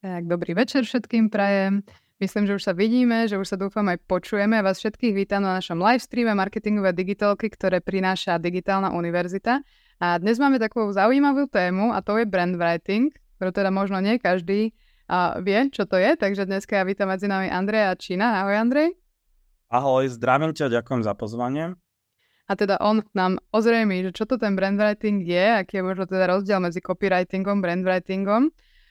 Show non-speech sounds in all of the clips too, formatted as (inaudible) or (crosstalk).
Tak, dobrý večer všetkým prajem. Myslím, že už sa vidíme, že už sa dúfam aj počujeme. Vás všetkých vítam na našom live streame marketingové digitálky, ktoré prináša Digitálna univerzita. A dnes máme takú zaujímavú tému a to je brand writing, ktorú teda možno nie každý uh, vie, čo to je. Takže dneska ja vítam medzi nami Andreja Čína. Ahoj Andrej. Ahoj, zdravím ťa, ďakujem za pozvanie. A teda on nám ozrejmí, že čo to ten brand writing je, aký je možno teda rozdiel medzi copywritingom, brand writingom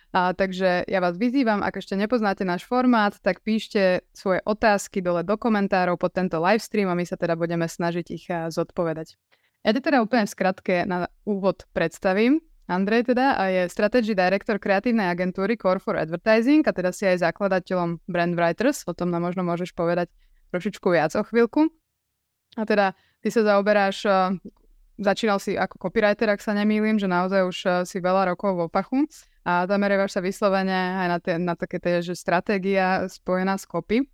a, takže ja vás vyzývam, ak ešte nepoznáte náš formát, tak píšte svoje otázky dole do komentárov pod tento livestream a my sa teda budeme snažiť ich zodpovedať. Ja te teda úplne v skratke na úvod predstavím. Andrej teda a je strategy director kreatívnej agentúry Core for Advertising a teda si aj zakladateľom Brand Writers, o tom nám možno môžeš povedať trošičku viac o chvíľku. A teda ty sa zaoberáš, začínal si ako copywriter, ak sa nemýlim, že naozaj už si veľa rokov vo pachu a zameriavaš sa vyslovene aj na, tie, na také tie, že stratégia spojená s kopy.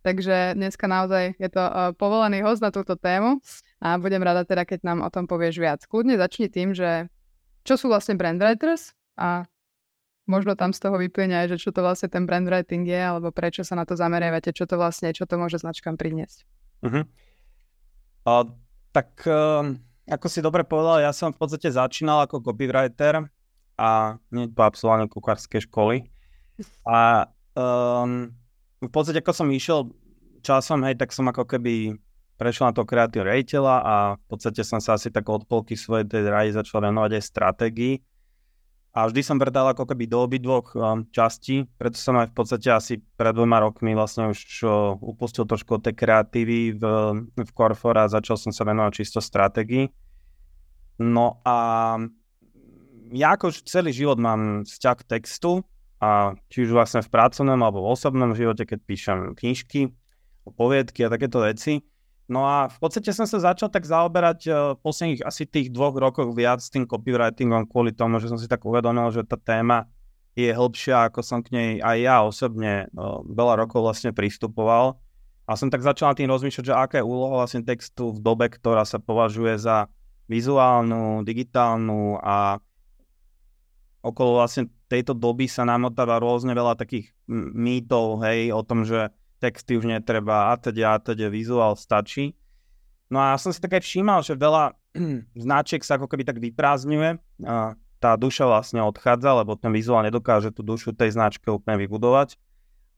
Takže dneska naozaj je to uh, povolený host na túto tému a budem rada teda, keď nám o tom povieš viac. Kľudne začni tým, že čo sú vlastne brand writers a možno tam z toho vyplyne aj, že čo to vlastne ten brand writing je, alebo prečo sa na to zameriavate, čo to vlastne, čo to môže značkám priniesť. Uh-huh. Uh, tak uh, ako si dobre povedal, ja som v podstate začínal ako copywriter a hneď po absolvovaní kuchárskej školy. A um, v podstate ako som išiel časom, hej, tak som ako keby prešiel na to kreatívne rejiteľa a v podstate som sa asi tak od polky svojej tej rady začal venovať aj stratégii. A vždy som brdal ako keby do obidvoch um, častí, preto som aj v podstate asi pred dvoma rokmi vlastne už upustil trošku od tej kreatívy v, v Corfor a začal som sa venovať čisto stratégii. No a ja ako celý život mám vzťah k textu a či už vlastne v pracovnom alebo v osobnom živote, keď píšem knižky, poviedky a takéto veci. No a v podstate som sa začal tak zaoberať uh, posledných asi tých dvoch rokoch viac s tým copywritingom kvôli tomu, že som si tak uvedomil, že tá téma je hĺbšia, ako som k nej aj ja osobne uh, veľa rokov vlastne pristupoval. A som tak začal tým rozmýšľať, že aká je úloha vlastne textu v dobe, ktorá sa považuje za vizuálnu, digitálnu a okolo vlastne tejto doby sa namotáva rôzne veľa takých mýtov, hej, o tom, že texty už netreba, a teda, a teda, vizuál stačí. No a ja som si tak aj všímal, že veľa (clears throat) značiek sa ako keby tak vyprázdňuje a tá duša vlastne odchádza, lebo ten vizuál nedokáže tú dušu tej značke úplne vybudovať.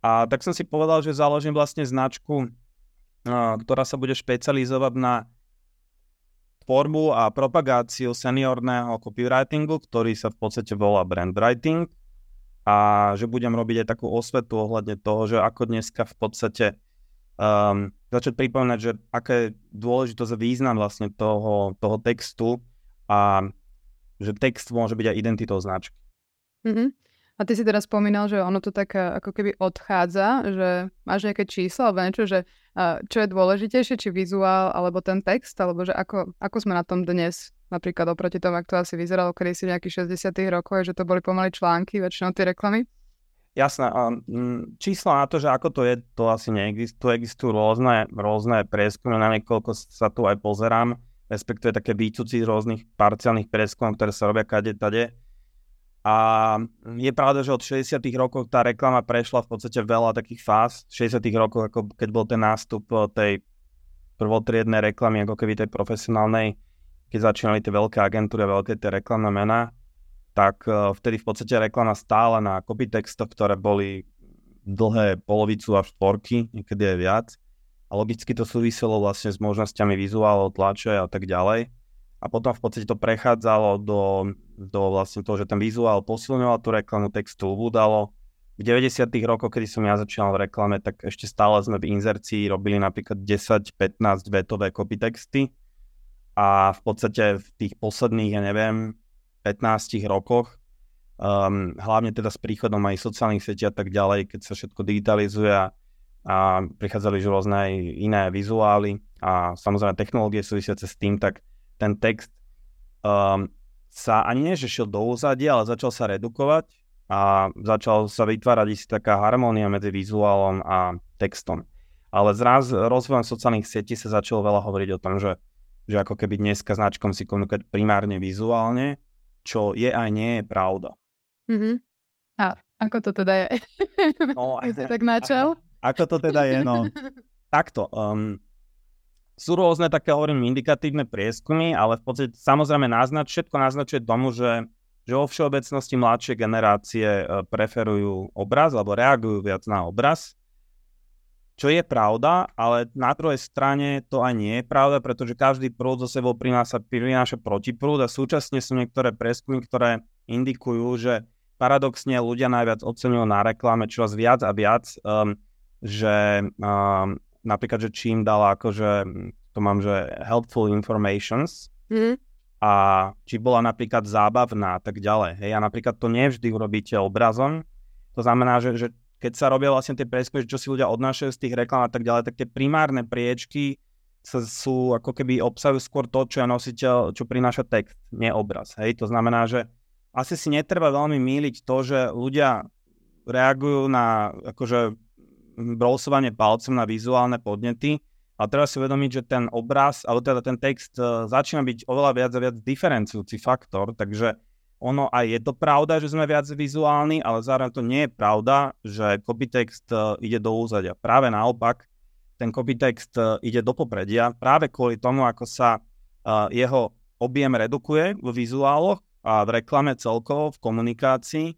A tak som si povedal, že založím vlastne značku, ktorá sa bude špecializovať na tvorbu a propagáciu seniorného copywritingu, ktorý sa v podstate volá brand writing a že budem robiť aj takú osvetu ohľadne toho, že ako dneska v podstate um, začať pripomínať, že aké je dôležitosť a význam vlastne toho, toho textu a že text môže byť aj identitou značky. Mm-hmm. A ty si teraz spomínal, že ono to tak eh, ako keby odchádza, že máš nejaké číslo alebo niečo, že uh, čo je dôležitejšie, či vizuál alebo ten text, alebo že ako, ako sme na tom dnes, napríklad oproti tomu, ako to asi vyzeralo kedy si nejakých 60 rokov, že to boli pomaly články, väčšinou tie reklamy? Jasné, mm, čísla na to, že ako to je, to asi neexistuje. Existujú rôzne, rôzne prieskumy, na niekoľko sa tu aj pozerám, respektíve také výcuci rôznych parciálnych prieskumov, ktoré sa robia kade tade a je pravda, že od 60 rokov tá reklama prešla v podstate veľa takých fáz. V 60 rokoch, ako keď bol ten nástup eh, tej prvotriednej reklamy, ako keby tej profesionálnej, keď začínali tie veľké agentúry veľké tie reklamné mená, tak uh, vtedy v podstate reklama stála na copytextoch, ktoré boli dlhé polovicu až štvorky, niekedy aj viac. A logicky to súviselo vlastne s možnosťami vizuálov, tlače a tak ďalej a potom v podstate to prechádzalo do, do vlastne toho, že ten vizuál posilňoval tú reklamu, textu ubúdalo. V 90. rokoch, kedy som ja začínal v reklame, tak ešte stále sme v inzercii robili napríklad 10-15 vetové copy texty a v podstate v tých posledných, ja neviem, 15 rokoch, um, hlavne teda s príchodom aj sociálnych sietí a tak ďalej, keď sa všetko digitalizuje a, a prichádzali už rôzne iné vizuály a samozrejme technológie súvisiace s tým, tak ten text um, sa ani nie, že šiel do úzadia, ale začal sa redukovať a začal sa vytvárať si taká harmónia medzi vizuálom a textom. Ale zraz rozvojom sociálnych sietí sa začalo veľa hovoriť o tom, že, že ako keby dneska značkom si komunikovať primárne vizuálne, čo je aj nie je pravda. Mm-hmm. A Ako to teda je? No, (laughs) si (laughs) tak načal? Ako to teda je, no. (laughs) Takto. Um, sú rôzne také, hovorím, indikatívne prieskumy, ale v podstate samozrejme naznač, všetko naznačuje tomu, že, že vo všeobecnosti mladšie generácie e, preferujú obraz alebo reagujú viac na obraz. Čo je pravda, ale na druhej strane to aj nie je pravda, pretože každý prúd zo sebou prináša, prináša protiprúd a súčasne sú niektoré prieskumy, ktoré indikujú, že paradoxne ľudia najviac oceňujú na reklame čoraz viac a viac, um, že um, napríklad, že čím dala akože, to mám, že helpful informations mm. a či bola napríklad zábavná a tak ďalej. Hej, a napríklad to nevždy urobíte obrazom. To znamená, že, že keď sa robia vlastne tie preskumy, čo si ľudia odnášajú z tých reklam a tak ďalej, tak tie primárne priečky sa, sú ako keby obsahujú skôr to, čo je nositeľ, čo prináša text, nie obraz. Hej, to znamená, že asi si netreba veľmi míliť to, že ľudia reagujú na akože browsovanie palcom na vizuálne podnety, ale treba si uvedomiť, že ten obraz, alebo teda ten text uh, začína byť oveľa viac a viac diferencujúci faktor, takže ono aj je to pravda, že sme viac vizuálni, ale zároveň to nie je pravda, že copytext uh, ide do úzadia. Práve naopak, ten copytext uh, ide do popredia práve kvôli tomu, ako sa uh, jeho objem redukuje v vizuáloch a v reklame celkovo, v komunikácii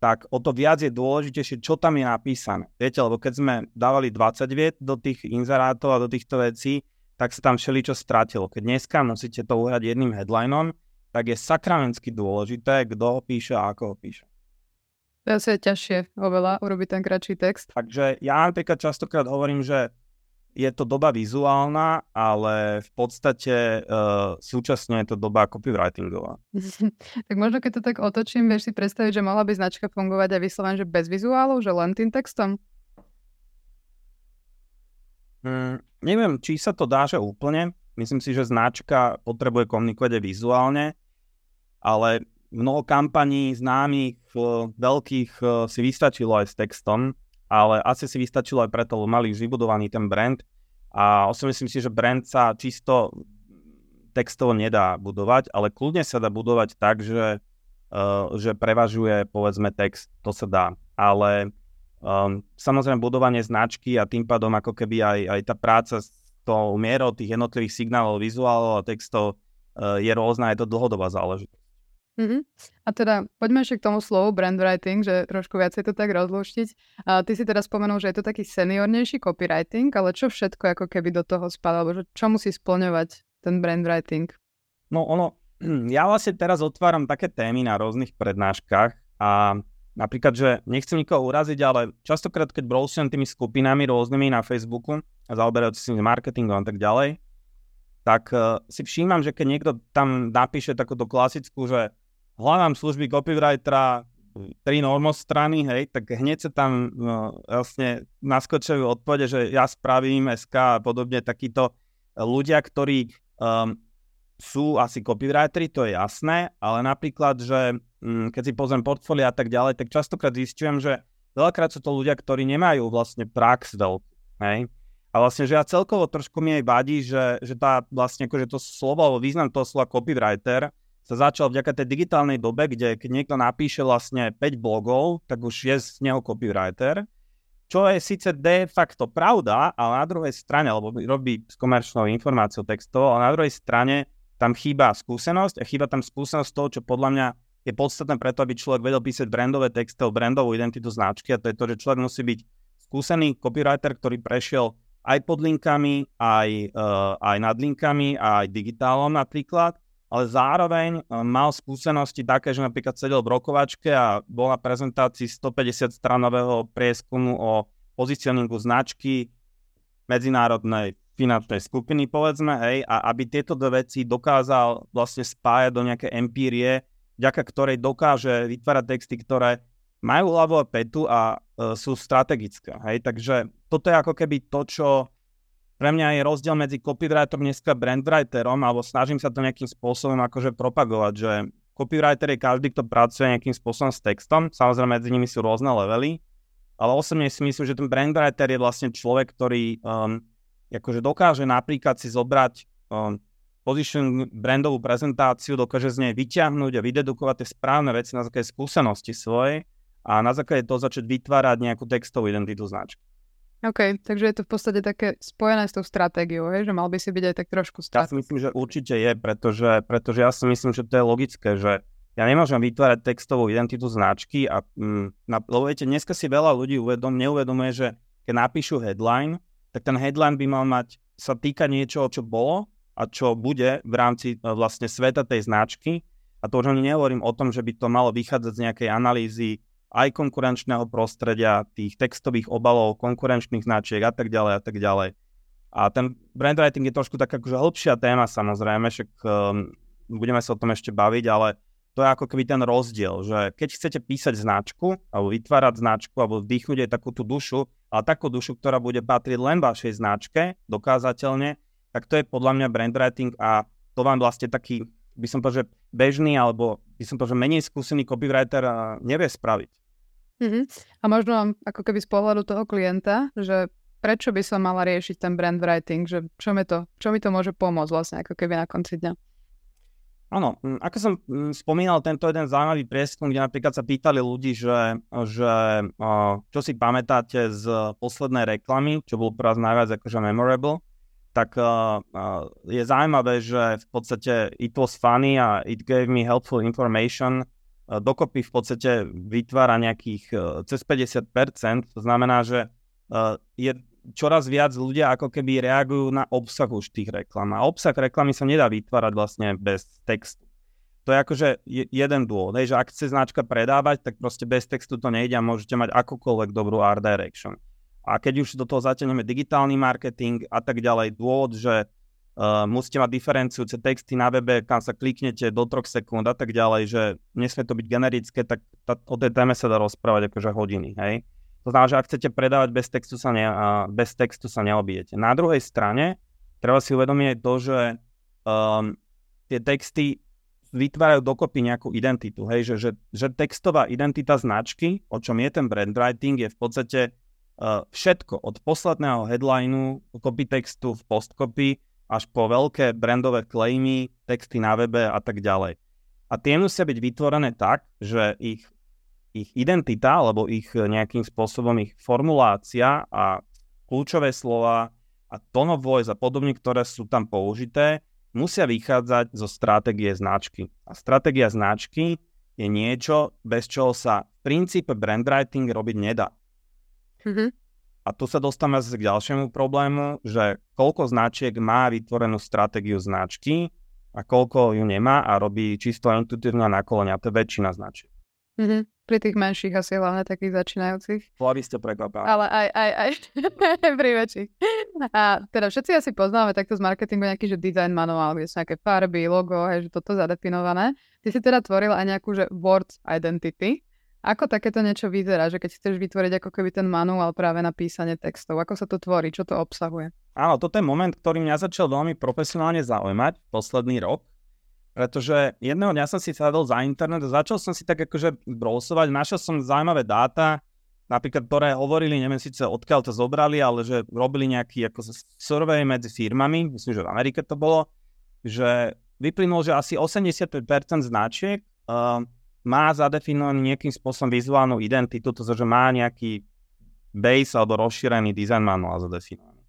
tak o to viac je dôležitejšie, čo tam je napísané. Viete, lebo keď sme dávali 20 viet do tých inzerátov a do týchto vecí, tak sa tam všeličo stratilo. Keď dneska musíte to uhrať jedným headlinom, tak je sakramensky dôležité, kto ho píše a ako ho píše. To je ťažšie oveľa urobiť ten kratší text. Takže ja napríklad častokrát hovorím, že je to doba vizuálna, ale v podstate uh, súčasne je to doba copywritingová. (laughs) tak možno keď to tak otočím, vieš si predstaviť, že mohla by značka fungovať aj vyslovene, že bez vizuálov, že len tým textom? Hmm, neviem, či sa to dá, že úplne. Myslím si, že značka potrebuje komunikovať aj vizuálne, ale mnoho kampaní známych, veľkých si vystačilo aj s textom, ale asi si vystačilo aj preto, lebo mali vybudovaný ten brand a osobne si že brand sa čisto textovo nedá budovať, ale kľudne sa dá budovať tak, že, uh, že prevažuje povedzme text, to sa dá. Ale um, samozrejme budovanie značky a tým pádom ako keby aj, aj tá práca s tou mierou tých jednotlivých signálov, vizuálov a textov uh, je rôzna, je to dlhodobá záležitosť. Mm-hmm. A teda poďme ešte k tomu slovu brand writing, že trošku viacej to tak rozluštiť. A ty si teda spomenul, že je to taký seniornejší copywriting, ale čo všetko ako keby do toho spadá, alebo čo musí splňovať ten brand writing? No ono, (clears throat) ja vlastne teraz otváram také témy na rôznych prednáškach a napríklad, že nechcem nikoho uraziť, ale častokrát, keď browsujem tými skupinami rôznymi na Facebooku a zaoberajúci si marketingom a tak ďalej, tak uh, si všímam, že keď niekto tam napíše takúto klasickú, že hľadám služby copywritera, tri normostrany, hej, tak hneď sa tam no, vlastne naskočujú odpovede, že ja spravím SK a podobne takíto ľudia, ktorí um, sú asi copywriteri, to je jasné, ale napríklad, že keď si pozriem portfólia a tak ďalej, tak častokrát zistujem, že veľakrát sú to ľudia, ktorí nemajú vlastne prax veľkú, hej. A vlastne, že ja celkovo trošku mi aj vadí, že, že tá vlastne akože to slovo, alebo význam toho slova copywriter sa začal vďaka tej digitálnej dobe, kde keď niekto napíše vlastne 5 blogov, tak už je z neho copywriter, čo je síce de facto pravda, ale na druhej strane, alebo robí s komerčnou informáciou textov, ale na druhej strane tam chýba skúsenosť a chýba tam skúsenosť toho, čo podľa mňa je podstatné preto, aby človek vedel písať brandové texty brandovú identitu značky a to je to, že človek musí byť skúsený copywriter, ktorý prešiel aj pod linkami, aj, uh, aj nad linkami, aj digitálom napríklad ale zároveň e, mal skúsenosti také, že napríklad sedel v rokovačke a bol na prezentácii 150 stranového prieskumu o pozicioningu značky medzinárodnej finančnej skupiny, povedzme, hej, a aby tieto dve veci dokázal vlastne spájať do nejaké empírie, vďaka ktorej dokáže vytvárať texty, ktoré majú hlavu a petu a e, sú strategické. Hej. Takže toto je ako keby to, čo pre mňa je rozdiel medzi copywriterom dneska brandwriterom, alebo snažím sa to nejakým spôsobom akože propagovať, že copywriter je každý, kto pracuje nejakým spôsobom s textom, samozrejme medzi nimi sú rôzne levely, ale osobne si myslím, že ten brandwriter je vlastne človek, ktorý um, akože dokáže napríklad si zobrať um, position brandovú prezentáciu, dokáže z nej vyťahnuť a vydedukovať tie správne veci na základe skúsenosti svojej a na základe toho začať vytvárať nejakú textovú identitu značky. OK, takže je to v podstate také spojené s tou stratégiou, hej? že mal by si byť aj tak trošku stratégiou. Ja si myslím, že určite je, pretože, pretože ja si myslím, že to je logické, že ja nemôžem vytvárať textovú identitu značky a mm, na, lebo viete, dneska si veľa ľudí uvedom, neuvedomuje, že keď napíšu headline, tak ten headline by mal mať sa týka niečoho, čo bolo a čo bude v rámci e, vlastne sveta tej značky. A to už ani nehovorím o tom, že by to malo vychádzať z nejakej analýzy aj konkurenčného prostredia, tých textových obalov, konkurenčných značiek a tak ďalej a tak ďalej. A ten brand writing je trošku taká akože hĺbšia téma samozrejme, však um, budeme sa o tom ešte baviť, ale to je ako keby ten rozdiel, že keď chcete písať značku, alebo vytvárať značku, alebo vdýchnuť aj takú tú dušu, ale takú dušu, ktorá bude patriť len vašej značke, dokázateľne, tak to je podľa mňa brand writing a to vám vlastne taký, by som povedal, že bežný, alebo by som povedal, že menej skúsený copywriter nevie spraviť. Mm-hmm. A možno ako keby z pohľadu toho klienta, že prečo by som mala riešiť ten brand writing, že čo mi to, čo mi to môže pomôcť vlastne ako keby na konci dňa. Áno, ako som spomínal, tento jeden zaujímavý prieskum, kde napríklad sa pýtali ľudí, že, že čo si pamätáte z poslednej reklamy, čo bolo pre vás najviac akože memorable, tak je zaujímavé, že v podstate it was funny a it gave me helpful information dokopy v podstate vytvára nejakých e, cez 50%, to znamená, že e, je čoraz viac ľudia ako keby reagujú na obsah už tých reklam. A obsah reklamy sa nedá vytvárať vlastne bez textu. To je akože jeden dôvod, že ak chce značka predávať, tak proste bez textu to nejde a môžete mať akúkoľvek dobrú art direction. A keď už do toho zaťahneme digitálny marketing a tak ďalej, dôvod, že Uh, musíte mať diferencujúce texty na webe, kam sa kliknete do 3 sekúnd a tak ďalej, že nesmie to byť generické, tak tá, o tej téme sa dá rozprávať akože hodiny, hej. To znamená, že ak chcete predávať bez textu, sa ne, uh, bez textu sa neobijete. Na druhej strane treba si uvedomiť to, že um, tie texty vytvárajú dokopy nejakú identitu, hej, že, že, že textová identita značky, o čom je ten brand writing, je v podstate všetko od posledného headlineu, copy textu v postcopy, až po veľké brandové claimy, texty na webe a tak ďalej. A tie musia byť vytvorené tak, že ich, ich identita, alebo ich nejakým spôsobom ich formulácia a kľúčové slova a tone of voice a podobne, ktoré sú tam použité, musia vychádzať zo stratégie značky. A stratégia značky je niečo, bez čoho sa v princípe brand writing robiť nedá. Mm-hmm. A tu sa dostávame zase k ďalšiemu problému, že koľko značiek má vytvorenú stratégiu značky a koľko ju nemá a robí čisto intuitívne na kolenia. To je väčšina značiek. Mm-hmm. Pri tých menších asi hlavne takých začínajúcich. Bola by ste prekvapení. Ale aj, aj, aj (laughs) pri väčších. A teda všetci asi poznáme takto z marketingu nejaký, že design manuál, kde sú nejaké farby, logo, hej, že toto zadefinované. Ty si teda tvoril aj nejakú, že word identity, ako takéto niečo vyzerá, že keď chceš vytvoriť ako keby ten manuál práve na písanie textov, ako sa to tvorí, čo to obsahuje? Áno, toto je moment, ktorý mňa začal veľmi profesionálne zaujímať posledný rok, pretože jedného dňa som si sadol za internet a začal som si tak akože browsovať, našiel som zaujímavé dáta, napríklad, ktoré hovorili, neviem síce odkiaľ to zobrali, ale že robili nejaký ako survey medzi firmami, myslím, že v Amerike to bolo, že vyplynulo, že asi 85% značiek uh, má zadefinovaný nejakým spôsobom vizuálnu identitu, to že má nejaký base alebo rozšírený design manuál zadefinovaný.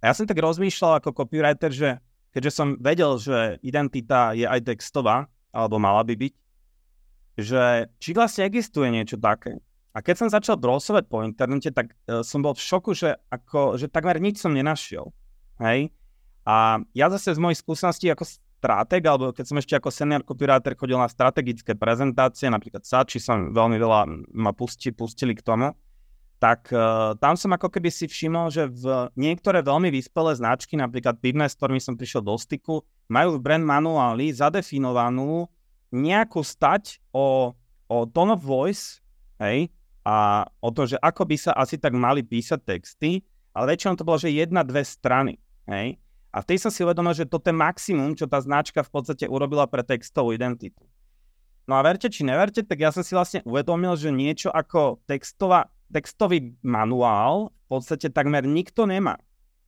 A ja som tak rozmýšľal ako copywriter, že keďže som vedel, že identita je aj textová, alebo mala by byť, že či vlastne existuje niečo také. A keď som začal browsovať po internete, tak uh, som bol v šoku, že, ako, že takmer nič som nenašiel. Hej? A ja zase z mojich skúseností ako stratég, alebo keď som ešte ako senior copywriter chodil na strategické prezentácie, napríklad Sači som veľmi veľa ma pusti, pustili k tomu, tak uh, tam som ako keby si všimol, že v niektoré veľmi vyspelé značky, napríklad Pivné, s ktorými som prišiel do styku, majú v brand manuáli zadefinovanú nejakú stať o, o tone of voice, hej, a o to, že ako by sa asi tak mali písať texty, ale väčšinou to bolo, že jedna, dve strany, hej. A v tej som si uvedomil, že toto je maximum, čo tá značka v podstate urobila pre textovú identitu. No a verte či neverte, tak ja som si vlastne uvedomil, že niečo ako textová, textový manuál v podstate takmer nikto nemá.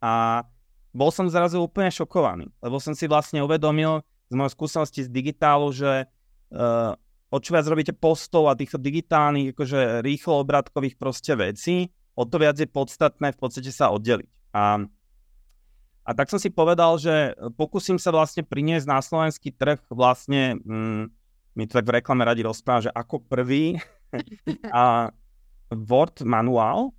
A bol som zrazu úplne šokovaný, lebo som si vlastne uvedomil z mojej skúsenosti z digitálu, že uh, o čo viac robíte postov a týchto digitálnych, akože rýchlo obratkových proste vecí, o to viac je podstatné v podstate sa oddeliť. A, a tak som si povedal, že pokúsim sa vlastne priniesť na slovenský trh vlastne, mm, my to tak v reklame radi rozprávam, že ako prvý (laughs) a Word manuál,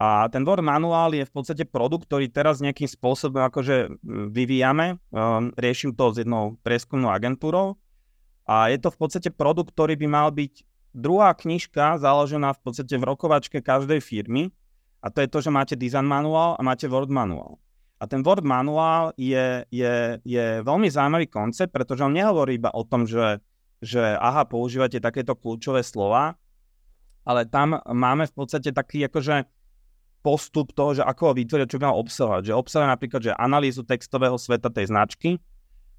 a ten Word manuál je v podstate produkt, ktorý teraz nejakým spôsobom akože vyvíjame. Um, riešim to s jednou prieskumnou agentúrou. A je to v podstate produkt, ktorý by mal byť druhá knižka založená v podstate v rokovačke každej firmy. A to je to, že máte design manuál a máte Word manuál. A ten Word manuál je, je, je veľmi zaujímavý koncept, pretože on nehovorí iba o tom, že, že aha, používate takéto kľúčové slova, ale tam máme v podstate taký akože postup toho, že ako ho vytvoriť, čo by mal obsahovať. Že obsahuje napríklad, že analýzu textového sveta tej značky,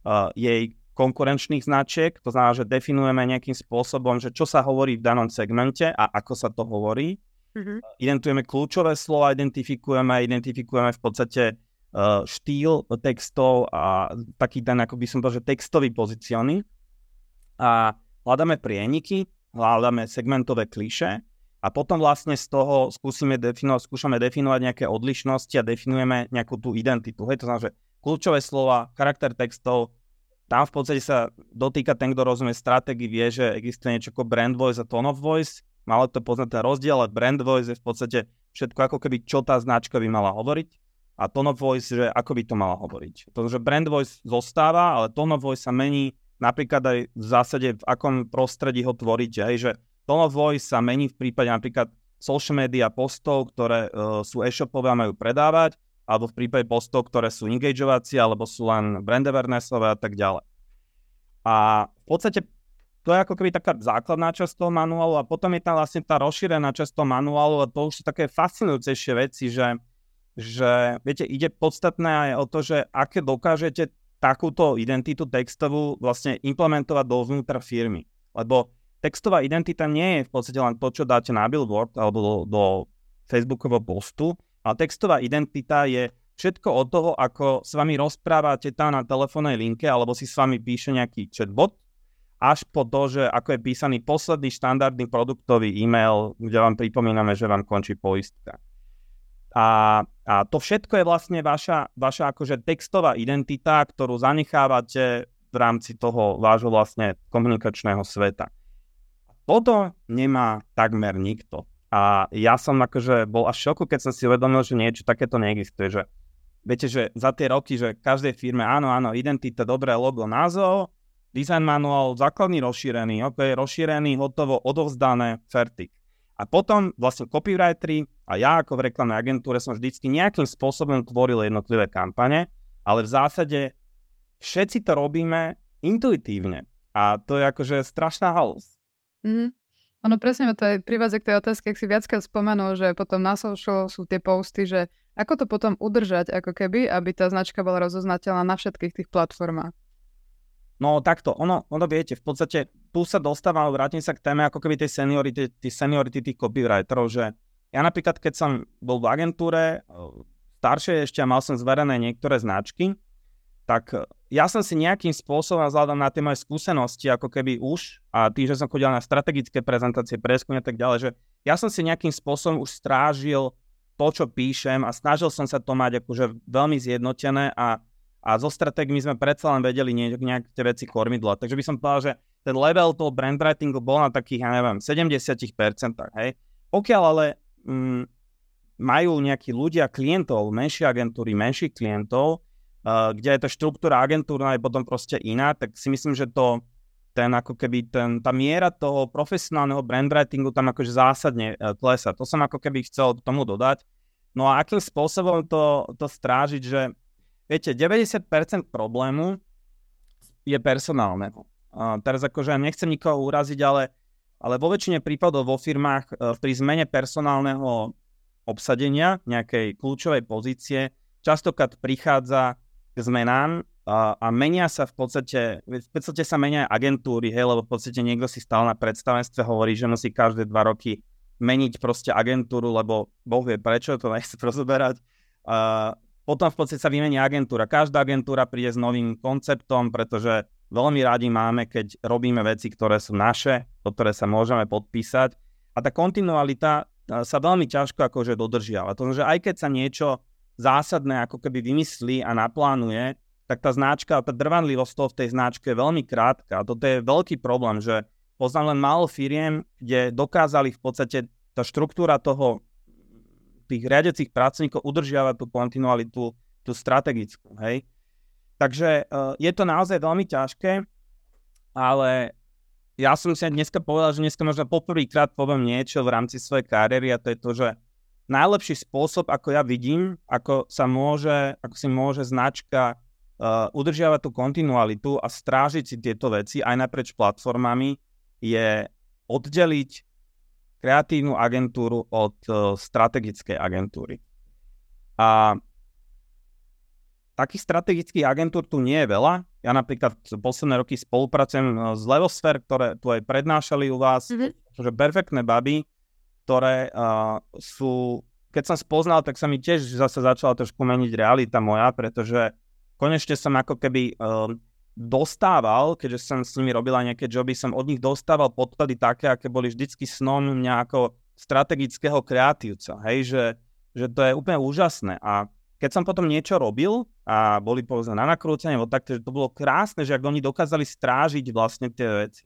uh, jej konkurenčných značiek, to znamená, že definujeme nejakým spôsobom, že čo sa hovorí v danom segmente a ako sa to hovorí. Mm-hmm. Identifikujeme kľúčové slova, identifikujeme, identifikujeme v podstate štýl textov a taký ten, ako by som povedal, že textový poziciony. A hľadáme prieniky, hľadáme segmentové kliše a potom vlastne z toho skúsime definovať, skúšame definovať nejaké odlišnosti a definujeme nejakú tú identitu. Hej, to znamená, že kľúčové slova, charakter textov, tam v podstate sa dotýka ten, kto rozumie stratégii, vie, že existuje niečo ako brand voice a tone of voice. Malo to poznať ten rozdiel, ale brand voice je v podstate všetko ako keby, čo tá značka by mala hovoriť. A tone of voice, že ako by to mala hovoriť. To, že brand voice zostáva, ale tone of voice sa mení napríklad aj v zásade, v akom prostredí ho tvoríte. Hej, že Tone of voice sa mení v prípade napríklad social media postov, ktoré uh, sú e-shopové a majú predávať, alebo v prípade postov, ktoré sú engageovacie, alebo sú len brand awarenessové a tak ďalej. A v podstate to je ako keby taká základná časť toho manuálu a potom je tam vlastne tá rozšírená časť toho manuálu a to už sú také fascinujúcejšie veci, že, že viete, ide podstatné aj o to, že aké dokážete takúto identitu textovú vlastne implementovať dovnútra firmy. Lebo textová identita nie je v podstate len to, čo dáte na billboard alebo do, do Facebookového postu, ale textová identita je všetko od toho, ako s vami rozprávate tam na telefónnej linke alebo si s vami píše nejaký chatbot, až po to, že ako je písaný posledný štandardný produktový e-mail, kde vám pripomíname, že vám končí poistka. A, a to všetko je vlastne vaša, vaša akože textová identita, ktorú zanechávate v rámci toho vášho vlastne komunikačného sveta. Toto nemá takmer nikto. A ja som akože bol až šoku, keď som si uvedomil, že niečo takéto neexistuje. Že, viete, že za tie roky, že každej firme, áno, áno, identita, dobré logo, názov, design manuál, základný rozšírený, ok, rozšírený, hotovo, odovzdané, fertik. A potom vlastne copywritery a ja ako v reklamnej agentúre som vždycky nejakým spôsobom tvoril jednotlivé kampane, ale v zásade všetci to robíme intuitívne. A to je akože strašná halus. Mm-hmm. Ono presne to aj privádza k tej otázke, ak si viackrát spomenul, že potom na social sú tie posty, že ako to potom udržať ako keby, aby tá značka bola rozoznateľná na všetkých tých platformách. No takto, ono, ono viete, v podstate tu sa dostávam, vrátim sa k téme ako keby tej seniority, tej seniority tých copywriterov, že ja napríklad, keď som bol v agentúre, staršie ešte a mal som zverené niektoré značky, tak ja som si nejakým spôsobom vzhľadom na tie moje skúsenosti, ako keby už, a tým, že som chodil na strategické prezentácie, preskumy a tak ďalej, že ja som si nejakým spôsobom už strážil to, čo píšem a snažil som sa to mať akože veľmi zjednotené a, a zo stratégmi sme predsa len vedeli nejak, nejak tie veci kormidlo. Takže by som povedal, že ten level toho brandwritingu bol na takých, ja neviem, 70%, hej. Pokiaľ ale mm, majú nejakí ľudia klientov, menšie agentúry, menších klientov, uh, kde je tá štruktúra agentúrna je potom proste iná, tak si myslím, že to ten ako keby ten, tá miera toho profesionálneho brandwritingu tam akože zásadne uh, klesa. To som ako keby chcel tomu dodať. No a akým spôsobom to, to strážiť, že viete, 90% problému je personálne. Uh, teraz akože nechcem nikoho uraziť, ale, ale vo väčšine prípadov vo firmách uh, pri zmene personálneho obsadenia nejakej kľúčovej pozície častokrát prichádza k zmenám a, a menia sa v podstate, v podstate sa menia agentúry, hej, lebo v podstate niekto si stále na predstavenstve hovorí, že musí každé dva roky meniť proste agentúru, lebo Boh vie prečo, to nechce (laughs) rozoberať. A potom v podstate sa vymení agentúra. Každá agentúra príde s novým konceptom, pretože veľmi radi máme, keď robíme veci, ktoré sú naše, o ktoré sa môžeme podpísať. A tá kontinualita sa veľmi ťažko akože dodržiava. To znamená, že aj keď sa niečo zásadné ako keby vymyslí a naplánuje, tak tá značka, tá drvanlivosť toho v tej značke je veľmi krátka. A toto je veľký problém, že poznám len málo firiem, kde dokázali v podstate tá štruktúra toho tých riadiacich pracovníkov udržiavať tú kontinualitu, tú strategickú, hej. Takže uh, je to naozaj veľmi ťažké, ale ja som si dneska povedal, že dneska možno poprvýkrát poviem niečo v rámci svojej kariéry a to je to, že najlepší spôsob, ako ja vidím, ako sa môže, ako si môže značka uh, udržiavať tú kontinualitu a strážiť si tieto veci aj naprieč platformami, je oddeliť kreatívnu agentúru od uh, strategickej agentúry. A takých strategických agentúr tu nie je veľa. Ja napríklad posledné roky spolupracujem eh, s Levosfer, ktoré tu aj prednášali u vás, mm-hmm. že perfektné baby, ktoré uh, sú, keď som spoznal, tak sa mi tiež zase začala trošku meniť realita moja, pretože konečne som ako keby uh, dostával, keďže som s nimi robila nejaké joby, som od nich dostával podklady také, aké boli vždycky snom mňa ako strategického kreatívca, hej, že, že to je úplne úžasné a keď som potom niečo robil a boli povedzme na nakrúcanie, tak to bolo krásne, že ak oni dokázali strážiť vlastne tie veci.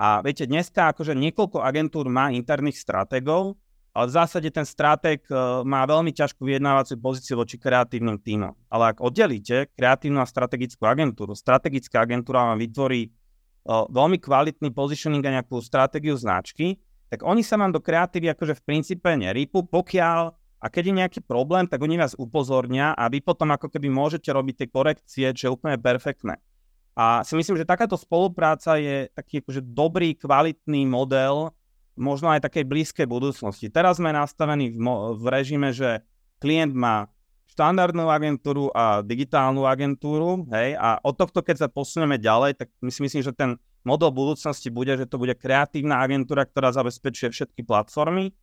A viete, dneska akože niekoľko agentúr má interných stratégov, ale v zásade ten stratég uh, má veľmi ťažkú vyjednávaciu pozíciu voči kreatívnym týmom. Ale ak oddelíte kreatívnu a strategickú agentúru, strategická agentúra vám vytvorí uh, veľmi kvalitný positioning a nejakú stratégiu značky, tak oni sa vám do kreatívy akože v princípe nerýpu, pokiaľ a keď je nejaký problém, tak oni vás upozornia a vy potom ako keby môžete robiť tie korekcie, čo je úplne perfektné. A si myslím, že takáto spolupráca je taký akože dobrý, kvalitný model možno aj takej blízkej budúcnosti. Teraz sme nastavení v, mo- v režime, že klient má štandardnú agentúru a digitálnu agentúru, hej, a od tohto, keď sa posuneme ďalej, tak my si myslím, že ten model budúcnosti bude, že to bude kreatívna agentúra, ktorá zabezpečuje všetky platformy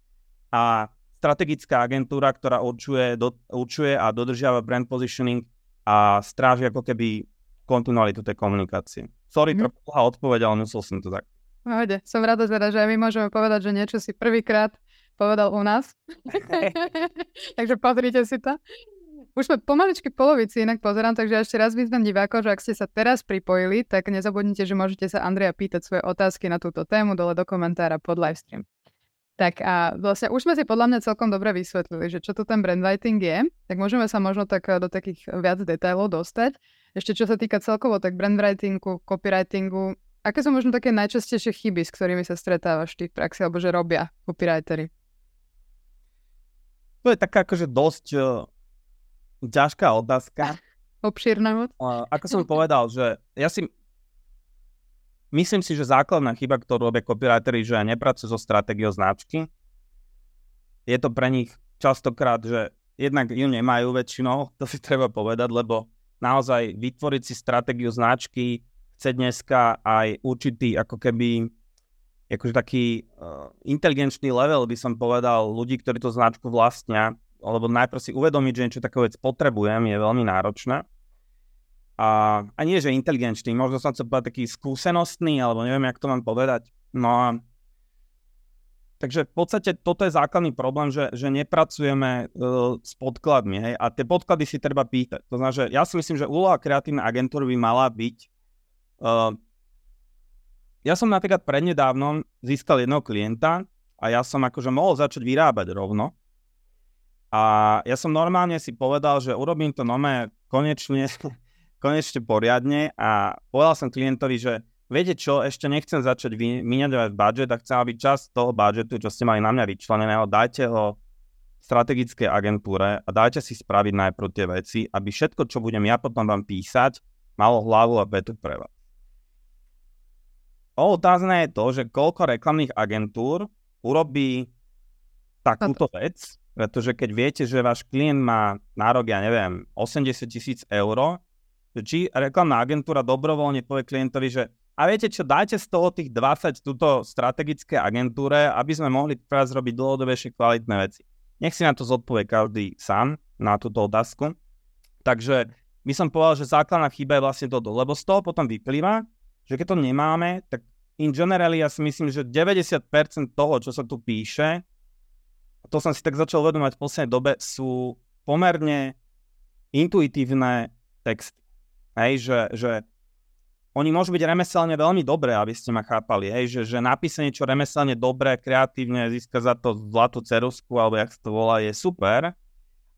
a strategická agentúra, ktorá určuje, do, určuje a dodržiava brand positioning a stráži ako keby kontinualitu tej komunikácie. Sorry, mm. trochu odpoveď, ale musel som to tak. Pohode. Som rada teda, že aj my môžeme povedať, že niečo si prvýkrát povedal u nás. (laughs) takže pozrite si to. Už sme pomaličky polovici, inak pozerám, takže ešte raz vyzvem divákov, že ak ste sa teraz pripojili, tak nezabudnite, že môžete sa Andreja pýtať svoje otázky na túto tému dole do komentára pod livestream. Tak a vlastne už sme si podľa mňa celkom dobre vysvetlili, že čo to ten brandwriting je, tak môžeme sa možno tak eh, do takých viac detailov dostať. Ešte čo sa týka celkovo tak brandwritingu, copywritingu, aké sú možno také najčastejšie chyby, s ktorými sa stretávaš ty v praxi, alebo že robia copywritery? To je taká akože dosť uh, ťažká otázka. (laughs) Obšírna moc. Uh, ako som povedal, že ja si Myslím si, že základná chyba, ktorú robia copywriteri, že nepracujú so stratégiou značky. Je to pre nich častokrát, že jednak ju nemajú väčšinou, to si treba povedať, lebo naozaj vytvoriť si stratégiu značky chce dneska aj určitý ako keby akože taký uh, inteligenčný level, by som povedal, ľudí, ktorí tú značku vlastnia, alebo najprv si uvedomiť, že niečo takové vec potrebujem, je veľmi náročné. A, a nie, že inteligenčný, možno som chcel povedať taký skúsenostný, alebo neviem, jak to mám povedať. No a Takže v podstate toto je základný problém, že, že nepracujeme uh, s podkladmi. Hej? A tie podklady si treba pýtať. To znamená, že ja si myslím, že úloha kreatívnej agentúry by mala byť... Uh, ja som napríklad prednedávnom získal jedného klienta a ja som akože mohol začať vyrábať rovno. A ja som normálne si povedal, že urobím to nové konečne (laughs) konečne poriadne a povedal som klientovi, že viete čo, ešte nechcem začať vyňadovať budget a chcem, aby čas toho budžetu, čo ste mali na mňa vyčleneného, dajte ho strategickej agentúre a dajte si spraviť najprv tie veci, aby všetko, čo budem ja potom vám písať, malo hlavu a petu pre vás. O otázne je to, že koľko reklamných agentúr urobí takúto vec, pretože keď viete, že váš klient má nárok, ja neviem, 80 tisíc eur či reklamná agentúra dobrovoľne povie klientovi, že a viete čo, dajte z toho tých 20 túto strategické agentúre, aby sme mohli vás robiť dlhodobejšie kvalitné veci. Nech si na to zodpovie každý sám, na túto otázku. Takže by som povedal, že základná chyba je vlastne toto, lebo z toho potom vyplýva, že keď to nemáme, tak in general ja si myslím, že 90% toho, čo sa tu píše, a to som si tak začal uvedomať v poslednej dobe, sú pomerne intuitívne texty. Hej, že, že oni môžu byť remeselne veľmi dobré, aby ste ma chápali, hej, že, že napísať niečo remeselne dobré, kreatívne, získa za to zlatú cerusku, alebo jak sa to volá, je super,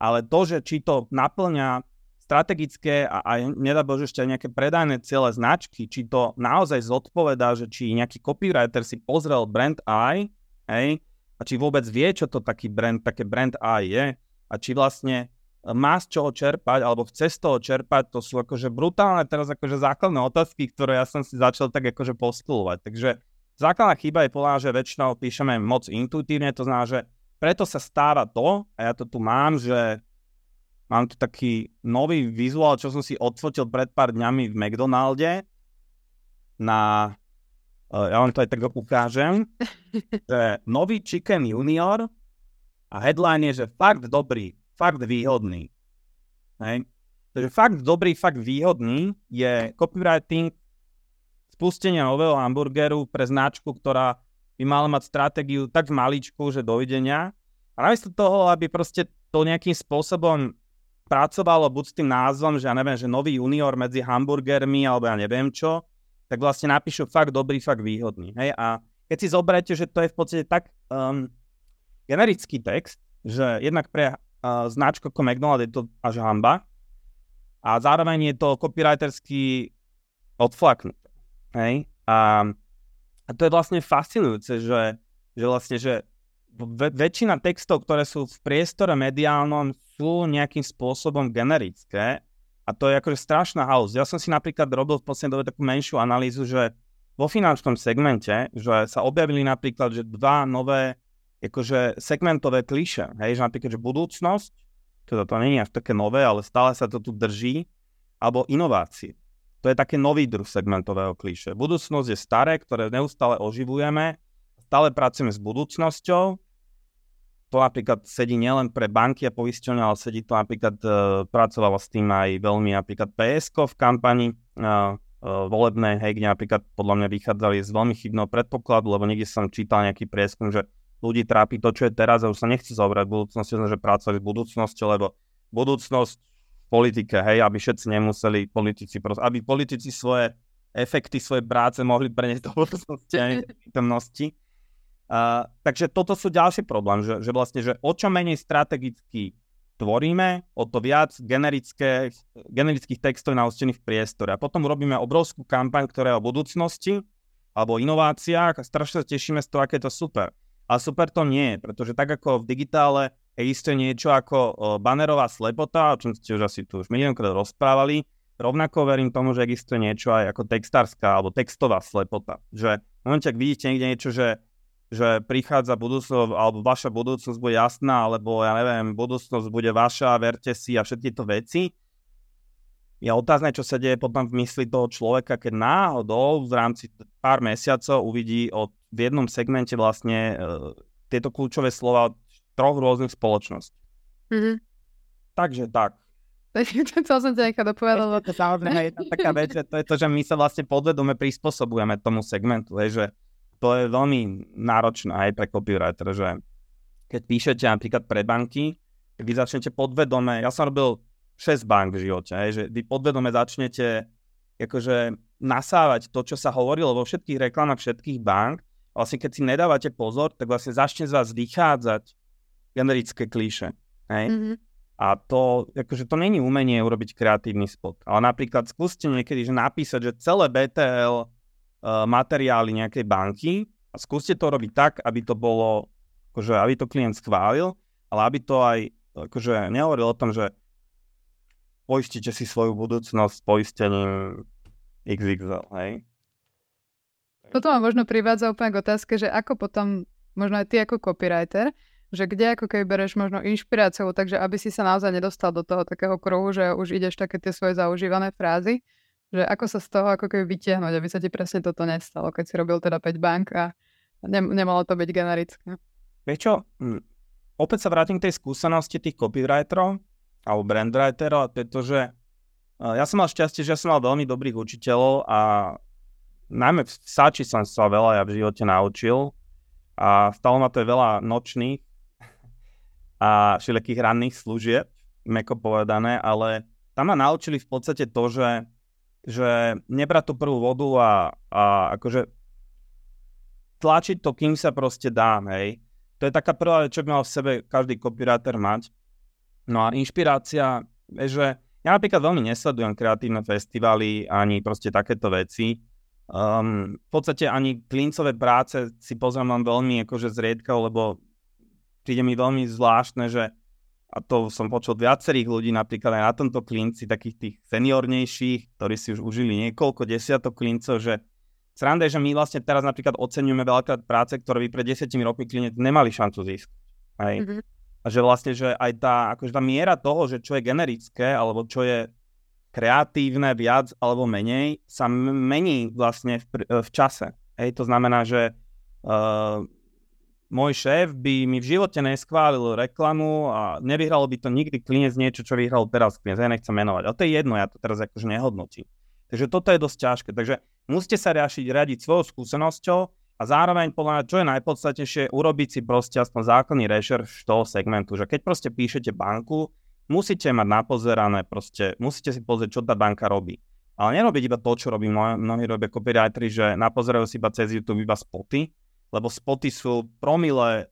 ale to, že či to naplňa strategické a, a nedá Bože ešte aj nejaké predajné ciele značky, či to naozaj zodpovedá, že či nejaký copywriter si pozrel brand eye, hej, a či vôbec vie, čo to taký brand, také brand eye je, a či vlastne má z čoho čerpať, alebo chce z toho čerpať, to sú akože brutálne teraz akože základné otázky, ktoré ja som si začal tak akože postulovať. Takže základná chyba je podľa, že väčšinou píšeme moc intuitívne, to znamená, že preto sa stáva to, a ja to tu mám, že mám tu taký nový vizuál, čo som si odfotil pred pár dňami v McDonalde na, e, ja vám to aj tak ukážem, (laughs) že nový Chicken Junior a headline je, že fakt dobrý, fakt výhodný. Hej. Takže fakt dobrý, fakt výhodný je copywriting spustenia nového hamburgeru pre značku, ktorá by mala mať stratégiu tak maličku, že dovidenia. A namiesto toho, aby proste to nejakým spôsobom pracovalo buď s tým názvom, že ja neviem, že nový junior medzi hamburgermi, alebo ja neviem čo, tak vlastne napíšu fakt dobrý, fakt výhodný. Hej? A keď si zoberiete, že to je v podstate tak um, generický text, že jednak pre uh, značku ako McDonald's je to až hamba. A zároveň je to copywritersky odflaknuté. A, a to je vlastne fascinujúce, že, že vlastne, že väčšina textov, ktoré sú v priestore mediálnom, sú nejakým spôsobom generické. A to je akože strašná house. Ja som si napríklad robil v poslednej dobe takú menšiu analýzu, že vo finančnom segmente, že sa objavili napríklad, že dva nové akože segmentové kliše, hej, že napríklad, že budúcnosť, teda to nie je až také nové, ale stále sa to tu drží, alebo inovácie. To je také nový druh segmentového kliše. Budúcnosť je staré, ktoré neustále oživujeme, stále pracujeme s budúcnosťou. To napríklad sedí nielen pre banky a poisťovne, ale sedí to napríklad, e, pracovalo s tým aj veľmi napríklad PSK v kampani e, e, volebnej, hej, kde napríklad podľa mňa vychádzali z veľmi chybného predpokladu, lebo niekde som čítal nejaký prieskum, že ľudí trápi to, čo je teraz a už sa nechce zaoberať budúcnosťou, že pracovať s budúcnosťou, lebo budúcnosť v politike, hej, aby všetci nemuseli politici, aby politici svoje efekty svoje práce mohli preniesť do budúcnosti a temnosti. Uh, takže toto sú ďalší problém, že, že vlastne, že o čo menej strategicky tvoríme, o to viac generické, generických textov na v priestore. A potom urobíme obrovskú kampaň, ktorá je o budúcnosti alebo inováciách a strašne sa tešíme z toho, aké je to super. A super to nie je, pretože tak ako v digitále existuje niečo ako banerová slepota, o čom ste už asi tu už miliónkrát rozprávali, rovnako verím tomu, že existuje niečo aj ako textárska alebo textová slepota. Že v momente, ak vidíte niekde niečo, že, že prichádza budúcnosť, alebo vaša budúcnosť bude jasná, alebo ja neviem, budúcnosť bude vaša, verte si a všetky tieto veci, je otázne, čo sa deje potom v mysli toho človeka, keď náhodou v rámci pár mesiacov uvidí od v jednom segmente vlastne uh, tieto kľúčové slova troch rôznych spoločností. Mm-hmm. Takže tak. Chcel som ťa nechať dopovedať. To je samozrejme jedna taká vec, že to je to, že my sa vlastne podvedome prispôsobujeme tomu segmentu, je, že to je veľmi náročné aj pre copywriter, že keď píšete napríklad pre banky, vy začnete podvedome, ja som robil 6 bank v živote, hej, že vy podvedome začnete akože nasávať to, čo sa hovorilo vo všetkých reklamách všetkých bank vlastne keď si nedávate pozor, tak vlastne začne z vás vychádzať generické klíše. Hej? Mm-hmm. A to, akože to není umenie urobiť kreatívny spot. Ale napríklad skúste niekedy, že napísať, že celé BTL materiály nejakej banky a skúste to robiť tak, aby to bolo, akože, aby to klient schválil, ale aby to aj akože nehovoril o tom, že poistite si svoju budúcnosť poistením XXL, hej? Toto ma možno privádza úplne k otázke, že ako potom, možno aj ty ako copywriter, že kde ako keby bereš možno inšpiráciu, takže aby si sa naozaj nedostal do toho takého kruhu, že už ideš také tie svoje zaužívané frázy, že ako sa z toho ako keby vytiahnuť, aby sa ti presne toto nestalo, keď si robil teda 5 bank a ne, nemalo to byť generické. Vieš čo, opäť sa vrátim k tej skúsenosti tých copywriterov alebo brandwriterov, pretože ja som mal šťastie, že ja som mal veľmi dobrých učiteľov a najmä v Sači som sa veľa ja v živote naučil a stalo ma to je veľa nočných a všelijakých ranných služieb, meko povedané, ale tam ma naučili v podstate to, že, že nebrať tú prvú vodu a, a akože tlačiť to, kým sa proste dá, hej. To je taká prvá vec, čo by mal v sebe každý copywriter mať. No a inšpirácia, je, že ja napríklad veľmi nesledujem kreatívne festivaly ani proste takéto veci. Um, v podstate ani klincové práce si len veľmi akože zriedka, lebo príde mi veľmi zvláštne, že a to som počul viacerých ľudí, napríklad aj na tomto klinci, takých tých seniornejších, ktorí si už užili niekoľko desiatok klincov, že sranda je, že my vlastne teraz napríklad oceňujeme veľakrát práce, ktoré by pred desiatimi rokmi klinec nemali šancu získať. Hej. Mm-hmm. A že vlastne, že aj tá, akože tá miera toho, že čo je generické, alebo čo je kreatívne viac alebo menej, sa mení vlastne v, v čase. Hej, to znamená, že uh, môj šéf by mi v živote neschválil reklamu a nevyhralo by to nikdy klinec niečo, čo vyhral teraz klinec. Ja nechcem menovať. Ale to je jedno, ja to teraz akože nehodnotím. Takže toto je dosť ťažké. Takže musíte sa riašiť, radiť svojou skúsenosťou a zároveň podľa mňa, čo je najpodstatnejšie, urobiť si proste aspoň základný rešerš toho segmentu, že keď proste píšete banku, musíte mať napozerané proste, musíte si pozrieť, čo tá banka robí. Ale nerobiť iba to, čo robí mnohí, mnohí robia copywriteri, že napozerajú si iba cez YouTube iba spoty, lebo spoty sú promile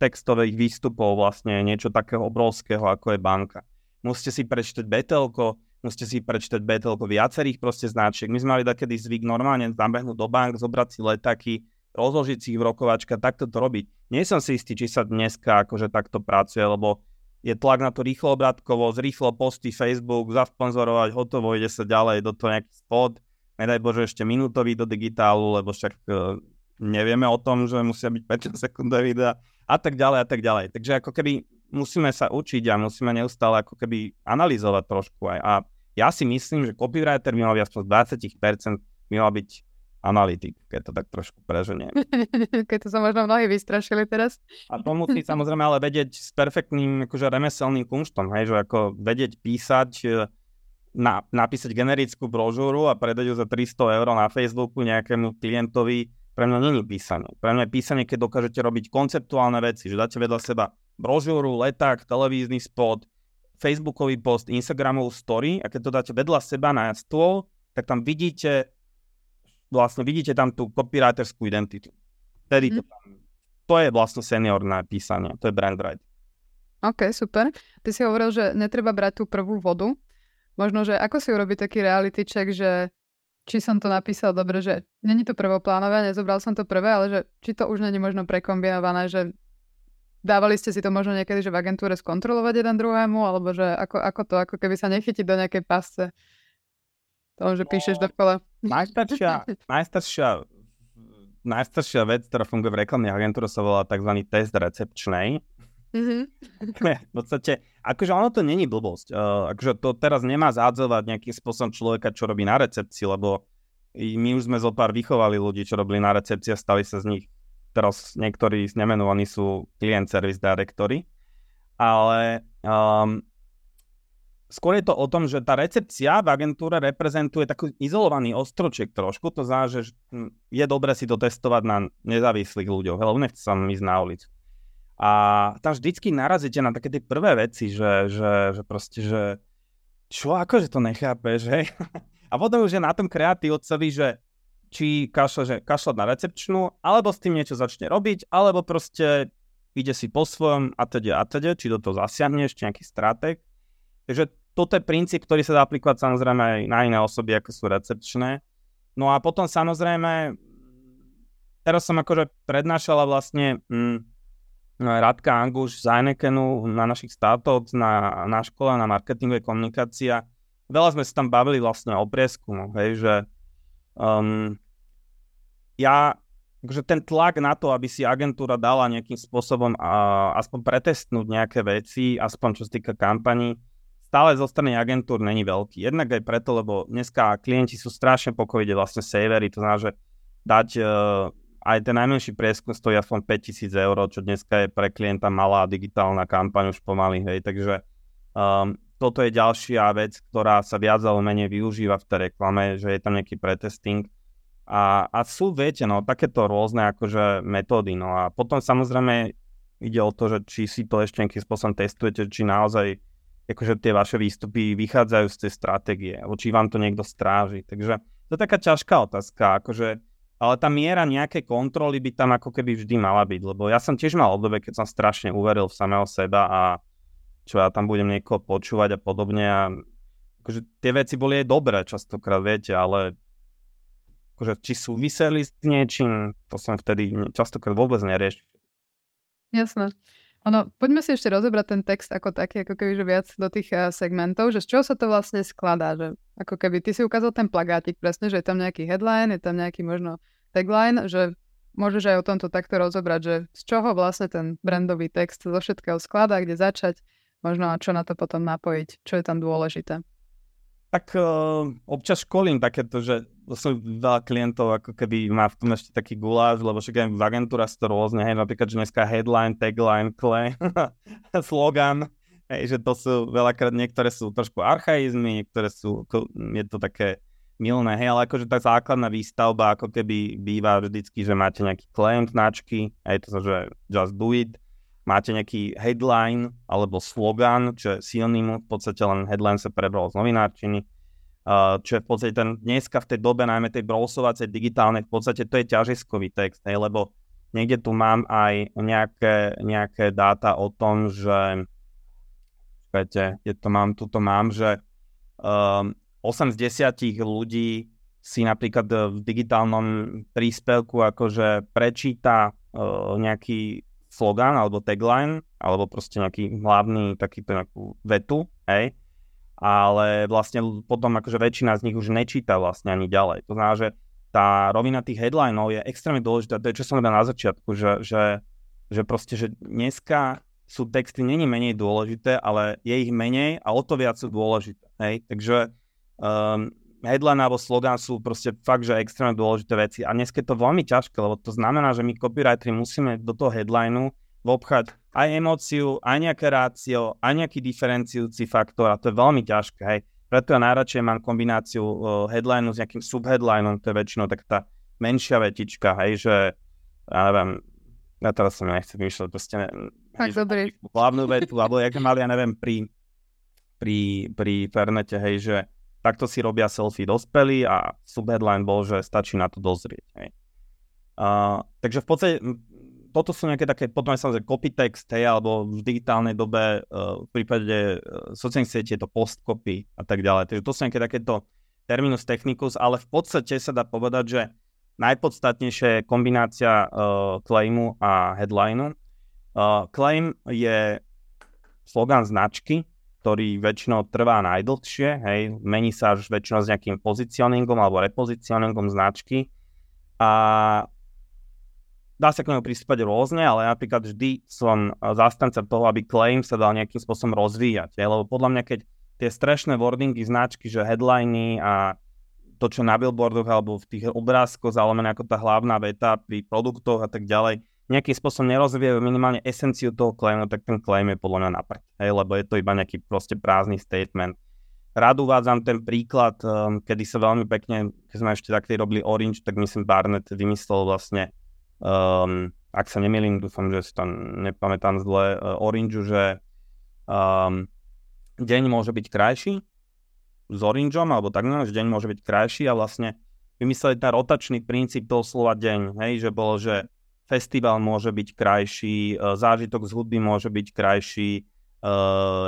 textových výstupov vlastne niečo takého obrovského, ako je banka. Musíte si prečítať betelko, musíte si prečítať betelko viacerých proste značiek. My sme mali takedy zvyk normálne zabehnúť do bank, zobrať si letaky, rozložiť si ich v rokovačka, takto to robiť. Nie som si istý, či sa dneska akože takto pracuje, lebo je tlak na to rýchlo obratkovosť, rýchlo posty Facebook, zasponzorovať, hotovo, ide sa ďalej do toho nejaký spot, nedaj Bože ešte minútový do digitálu, lebo však uh, nevieme o tom, že musia byť 5 sekundové videa a tak ďalej a tak ďalej. Takže ako keby musíme sa učiť a musíme neustále ako keby analyzovať trošku aj. A ja si myslím, že copywriter by mal byť aspoň 20% by mal byť analytik, keď to tak trošku preženiem. (laughs) keď to sa možno mnohí vystrašili teraz. A to musí samozrejme ale vedieť s perfektným akože remeselným kunštom, hej, že ako vedieť písať, e, na, napísať generickú brožúru a predať ju za 300 eur na Facebooku nejakému klientovi, pre mňa není písanie. Pre mňa je písanie, keď dokážete robiť konceptuálne veci, že dáte vedľa seba brožúru, leták, televízny spot, Facebookový post, Instagramovú story a keď to dáte vedľa seba na stôl, tak tam vidíte vlastne vidíte tam tú copywriterskú identitu. Tedy to mhm. tam, to je vlastne seniorné písanie, to je brand writing. OK, super. Ty si hovoril, že netreba brať tú prvú vodu. Možno, že ako si urobiť taký reality check, že či som to napísal dobre, že není to prvoplánové, nezobral som to prvé, ale že či to už není možno prekombinované, že dávali ste si to možno niekedy, že v agentúre skontrolovať jeden druhému, alebo že ako, ako to, ako keby sa nechytiť do nejakej pasce toho, že no, píšeš dokola. Najstaršia, (laughs) najstaršia, najstaršia vec, ktorá funguje v reklamnej agentúre, sa volá tzv. test recepčnej. Mm-hmm. v podstate, akože ono to není blbosť. Uh, akože to teraz nemá zádzovať nejakým spôsobom človeka, čo robí na recepcii, lebo my už sme zo pár vychovali ľudí, čo robili na recepcii a stali sa z nich teraz niektorí nemenovaní sú client service directory, ale um, skôr je to o tom, že tá recepcia v agentúre reprezentuje taký izolovaný ostroček trošku, to znamená, že hm, je dobre si to testovať na nezávislých ľuďoch, ale nechce sa ísť na ulicu. A tam vždycky narazíte na také tie prvé veci, že, že, že proste, že čo, akože to nechápeš, hej? (laughs) A potom už je na tom kreatívcovi, že či kašle, že kašľať na recepčnú, alebo s tým niečo začne robiť, alebo proste ide si po svojom a teda a teda, či do toho zasiahneš, či nejaký stratég. Takže toto je princíp, ktorý sa dá aplikovať samozrejme aj na iné osoby, ako sú recepčné. No a potom samozrejme, teraz som akože prednášala vlastne mm, Radka Anguš z Heinekenu na našich startups, na, na škole, na marketingové komunikácia. Veľa sme sa tam bavili vlastne o prieskumu, hej, že um, ja, že ten tlak na to, aby si agentúra dala nejakým spôsobom a, aspoň pretestnúť nejaké veci, aspoň čo sa týka kampaní, stále zo strany agentúr není veľký. Jednak aj preto, lebo dneska klienti sú strašne pokoji, vlastne savery, to znamená, že dať uh, aj ten najmenší prieskum stojí aspoň 5000 eur, čo dneska je pre klienta malá digitálna kampaň už pomaly, hej, takže um, toto je ďalšia vec, ktorá sa viac alebo menej využíva v tej reklame, že je tam nejaký pretesting. A, a sú, viete, no, takéto rôzne akože metódy. No a potom samozrejme ide o to, že či si to ešte nejakým spôsobom testujete, či naozaj akože tie vaše výstupy vychádzajú z tej stratégie, alebo či vám to niekto stráži. Takže to je taká ťažká otázka, akože ale tá miera nejakej kontroly by tam ako keby vždy mala byť, lebo ja som tiež mal obdobie, keď som strašne uveril v samého seba a čo ja tam budem niekoho počúvať a podobne a akože tie veci boli aj dobré častokrát, viete, ale akože či súviseli s niečím, to som vtedy častokrát vôbec neriešil. Jasné. Ono, poďme si ešte rozebrať ten text ako taký, ako keby že viac do tých uh, segmentov, že z čoho sa to vlastne skladá, že ako keby ty si ukázal ten plagátik presne, že je tam nejaký headline, je tam nejaký možno tagline, že môžeš aj o tomto takto rozobrať, že z čoho vlastne ten brandový text zo všetkého skladá, kde začať, možno a čo na to potom napojiť, čo je tam dôležité. Tak uh, občas školím takéto, že som veľa klientov ako keby má v tom ešte taký guláš, lebo však aj v agentúra sú to rôzne, hej, napríklad, že dneska headline, tagline, clay, (laughs) slogan, hej, že to sú veľakrát, niektoré sú trošku archaizmy, niektoré sú, je to také milné, hej, ale akože tá základná výstavba ako keby býva vždycky, že máte nejaký claim značky, hej, to sa, že just do it, máte nejaký headline alebo slogan, čo je synonym, v podstate len headline sa prebral z novinárčiny, čo je v podstate ten dneska v tej dobe, najmä tej browsovacej digitálnej, v podstate to je ťažiskový text, hej, lebo niekde tu mám aj nejaké, nejaké dáta o tom, že počkajte, je to mám, tuto mám, že um, 8 z 10 ľudí si napríklad v digitálnom príspevku akože prečíta uh, nejaký slogan alebo tagline, alebo proste nejaký hlavný takýto nejakú vetu, hej, ale vlastne potom akože väčšina z nich už nečíta vlastne ani ďalej. To znamená, že tá rovina tých headlineov je extrémne dôležitá, to je čo som povedal na začiatku, že, že, že proste, že dneska sú texty není menej dôležité, ale je ich menej a o to viac sú dôležité. Hej? Takže um, headline alebo slogan sú proste fakt, že extrémne dôležité veci. A dnes je to veľmi ťažké, lebo to znamená, že my copywriteri musíme do toho headlineu vobchať aj emóciu, aj nejaké rácio, aj nejaký diferenciujúci faktor a to je veľmi ťažké. Hej. Preto ja najradšej mám kombináciu uh, headlineu s nejakým subheadlineom, to je väčšinou tak tá menšia vetička, hej, že ja neviem, ja teraz som nechcem vymýšľať, proste ne, tak, dobrý. hlavnú vetu, alebo jak mali, ja neviem, pri, pri, pri Fernete, hej, že takto si robia selfie dospelí a subheadline bol, že stačí na to dozrieť. Hej. Uh, takže v podstate toto sú nejaké také, potom aj samozrejme copy text, hej, alebo v digitálnej dobe, uh, v prípade uh, sociálnych sietí je to post copy a tak ďalej. Takže to sú nejaké takéto terminus technicus, ale v podstate sa dá povedať, že najpodstatnejšia je kombinácia uh, claimu a headlineu. Uh, claim je slogan značky, ktorý väčšinou trvá najdlhšie, hej, mení sa až väčšinou s nejakým pozicioningom alebo repozicioningom značky a dá sa k nemu pristúpať rôzne, ale napríklad vždy som zastanca toho, aby claim sa dal nejakým spôsobom rozvíjať, hej, lebo podľa mňa, keď tie strešné wordingy značky, že headliny a to, čo na billboardoch alebo v tých obrázkoch zalomené ako tá hlavná veta pri produktoch a tak ďalej, nejakým spôsobom nerozvíjajú minimálne esenciu toho claimu, tak ten claim je podľa mňa napred, hej, lebo je to iba nejaký proste prázdny statement. Rád uvádzam ten príklad, um, kedy sa veľmi pekne, keď sme ešte takto robili Orange, tak myslím Barnett vymyslel vlastne, um, ak sa nemýlim, dúfam, že si tam nepamätám zle, uh, Orange, že um, deň môže byť krajší s Orangeom, alebo tak že deň môže byť krajší a vlastne vymysleli ten rotačný princíp toho slova deň, hej, že bolo, že festival môže byť krajší, e, zážitok z hudby môže byť krajší, e,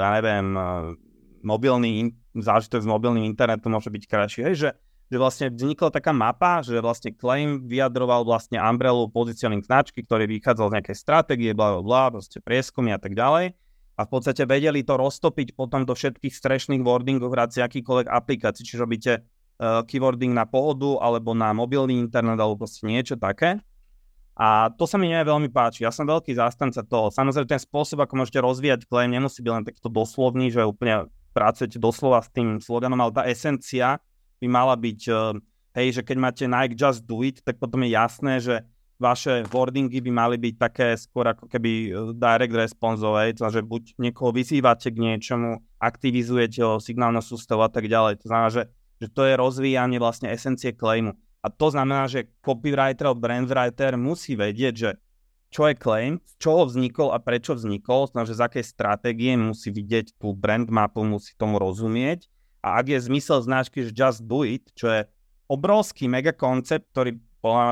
ja neviem, e, mobilný, zážitok s mobilným internetom môže byť krajší. Hej, že, že vlastne vznikla taká mapa, že vlastne Claim vyjadroval vlastne umbrelu positioning značky, ktorý vychádzal z nejakej stratégie, bla, bla, proste prieskumy a tak ďalej. A v podstate vedeli to roztopiť potom do všetkých strešných wordingov v rámci akýkoľvek aplikácií, čiže robíte uh, keywording na pohodu alebo na mobilný internet alebo proste niečo také. A to sa mi nie veľmi páči. Ja som veľký zástanca toho. Samozrejme, ten spôsob, ako môžete rozvíjať claim, nemusí byť len takto doslovný, že úplne pracujete doslova s tým sloganom, ale tá esencia by mala byť, eh, hej, že keď máte Nike Just Do It, tak potom je jasné, že vaše wordingy by mali byť také skôr ako keby direct responseové, to že buď niekoho vyzývate k niečomu, aktivizujete ho, signálnu sústavu a tak ďalej. To znamená, že, že to je rozvíjanie vlastne esencie claimu. A to znamená, že copywriter alebo brandwriter musí vedieť, že čo je claim, z čoho vznikol a prečo vznikol, znamená, že z akej stratégie musí vidieť tú brand mapu, musí tomu rozumieť. A ak je zmysel značky, že just do it, čo je obrovský mega koncept, ktorý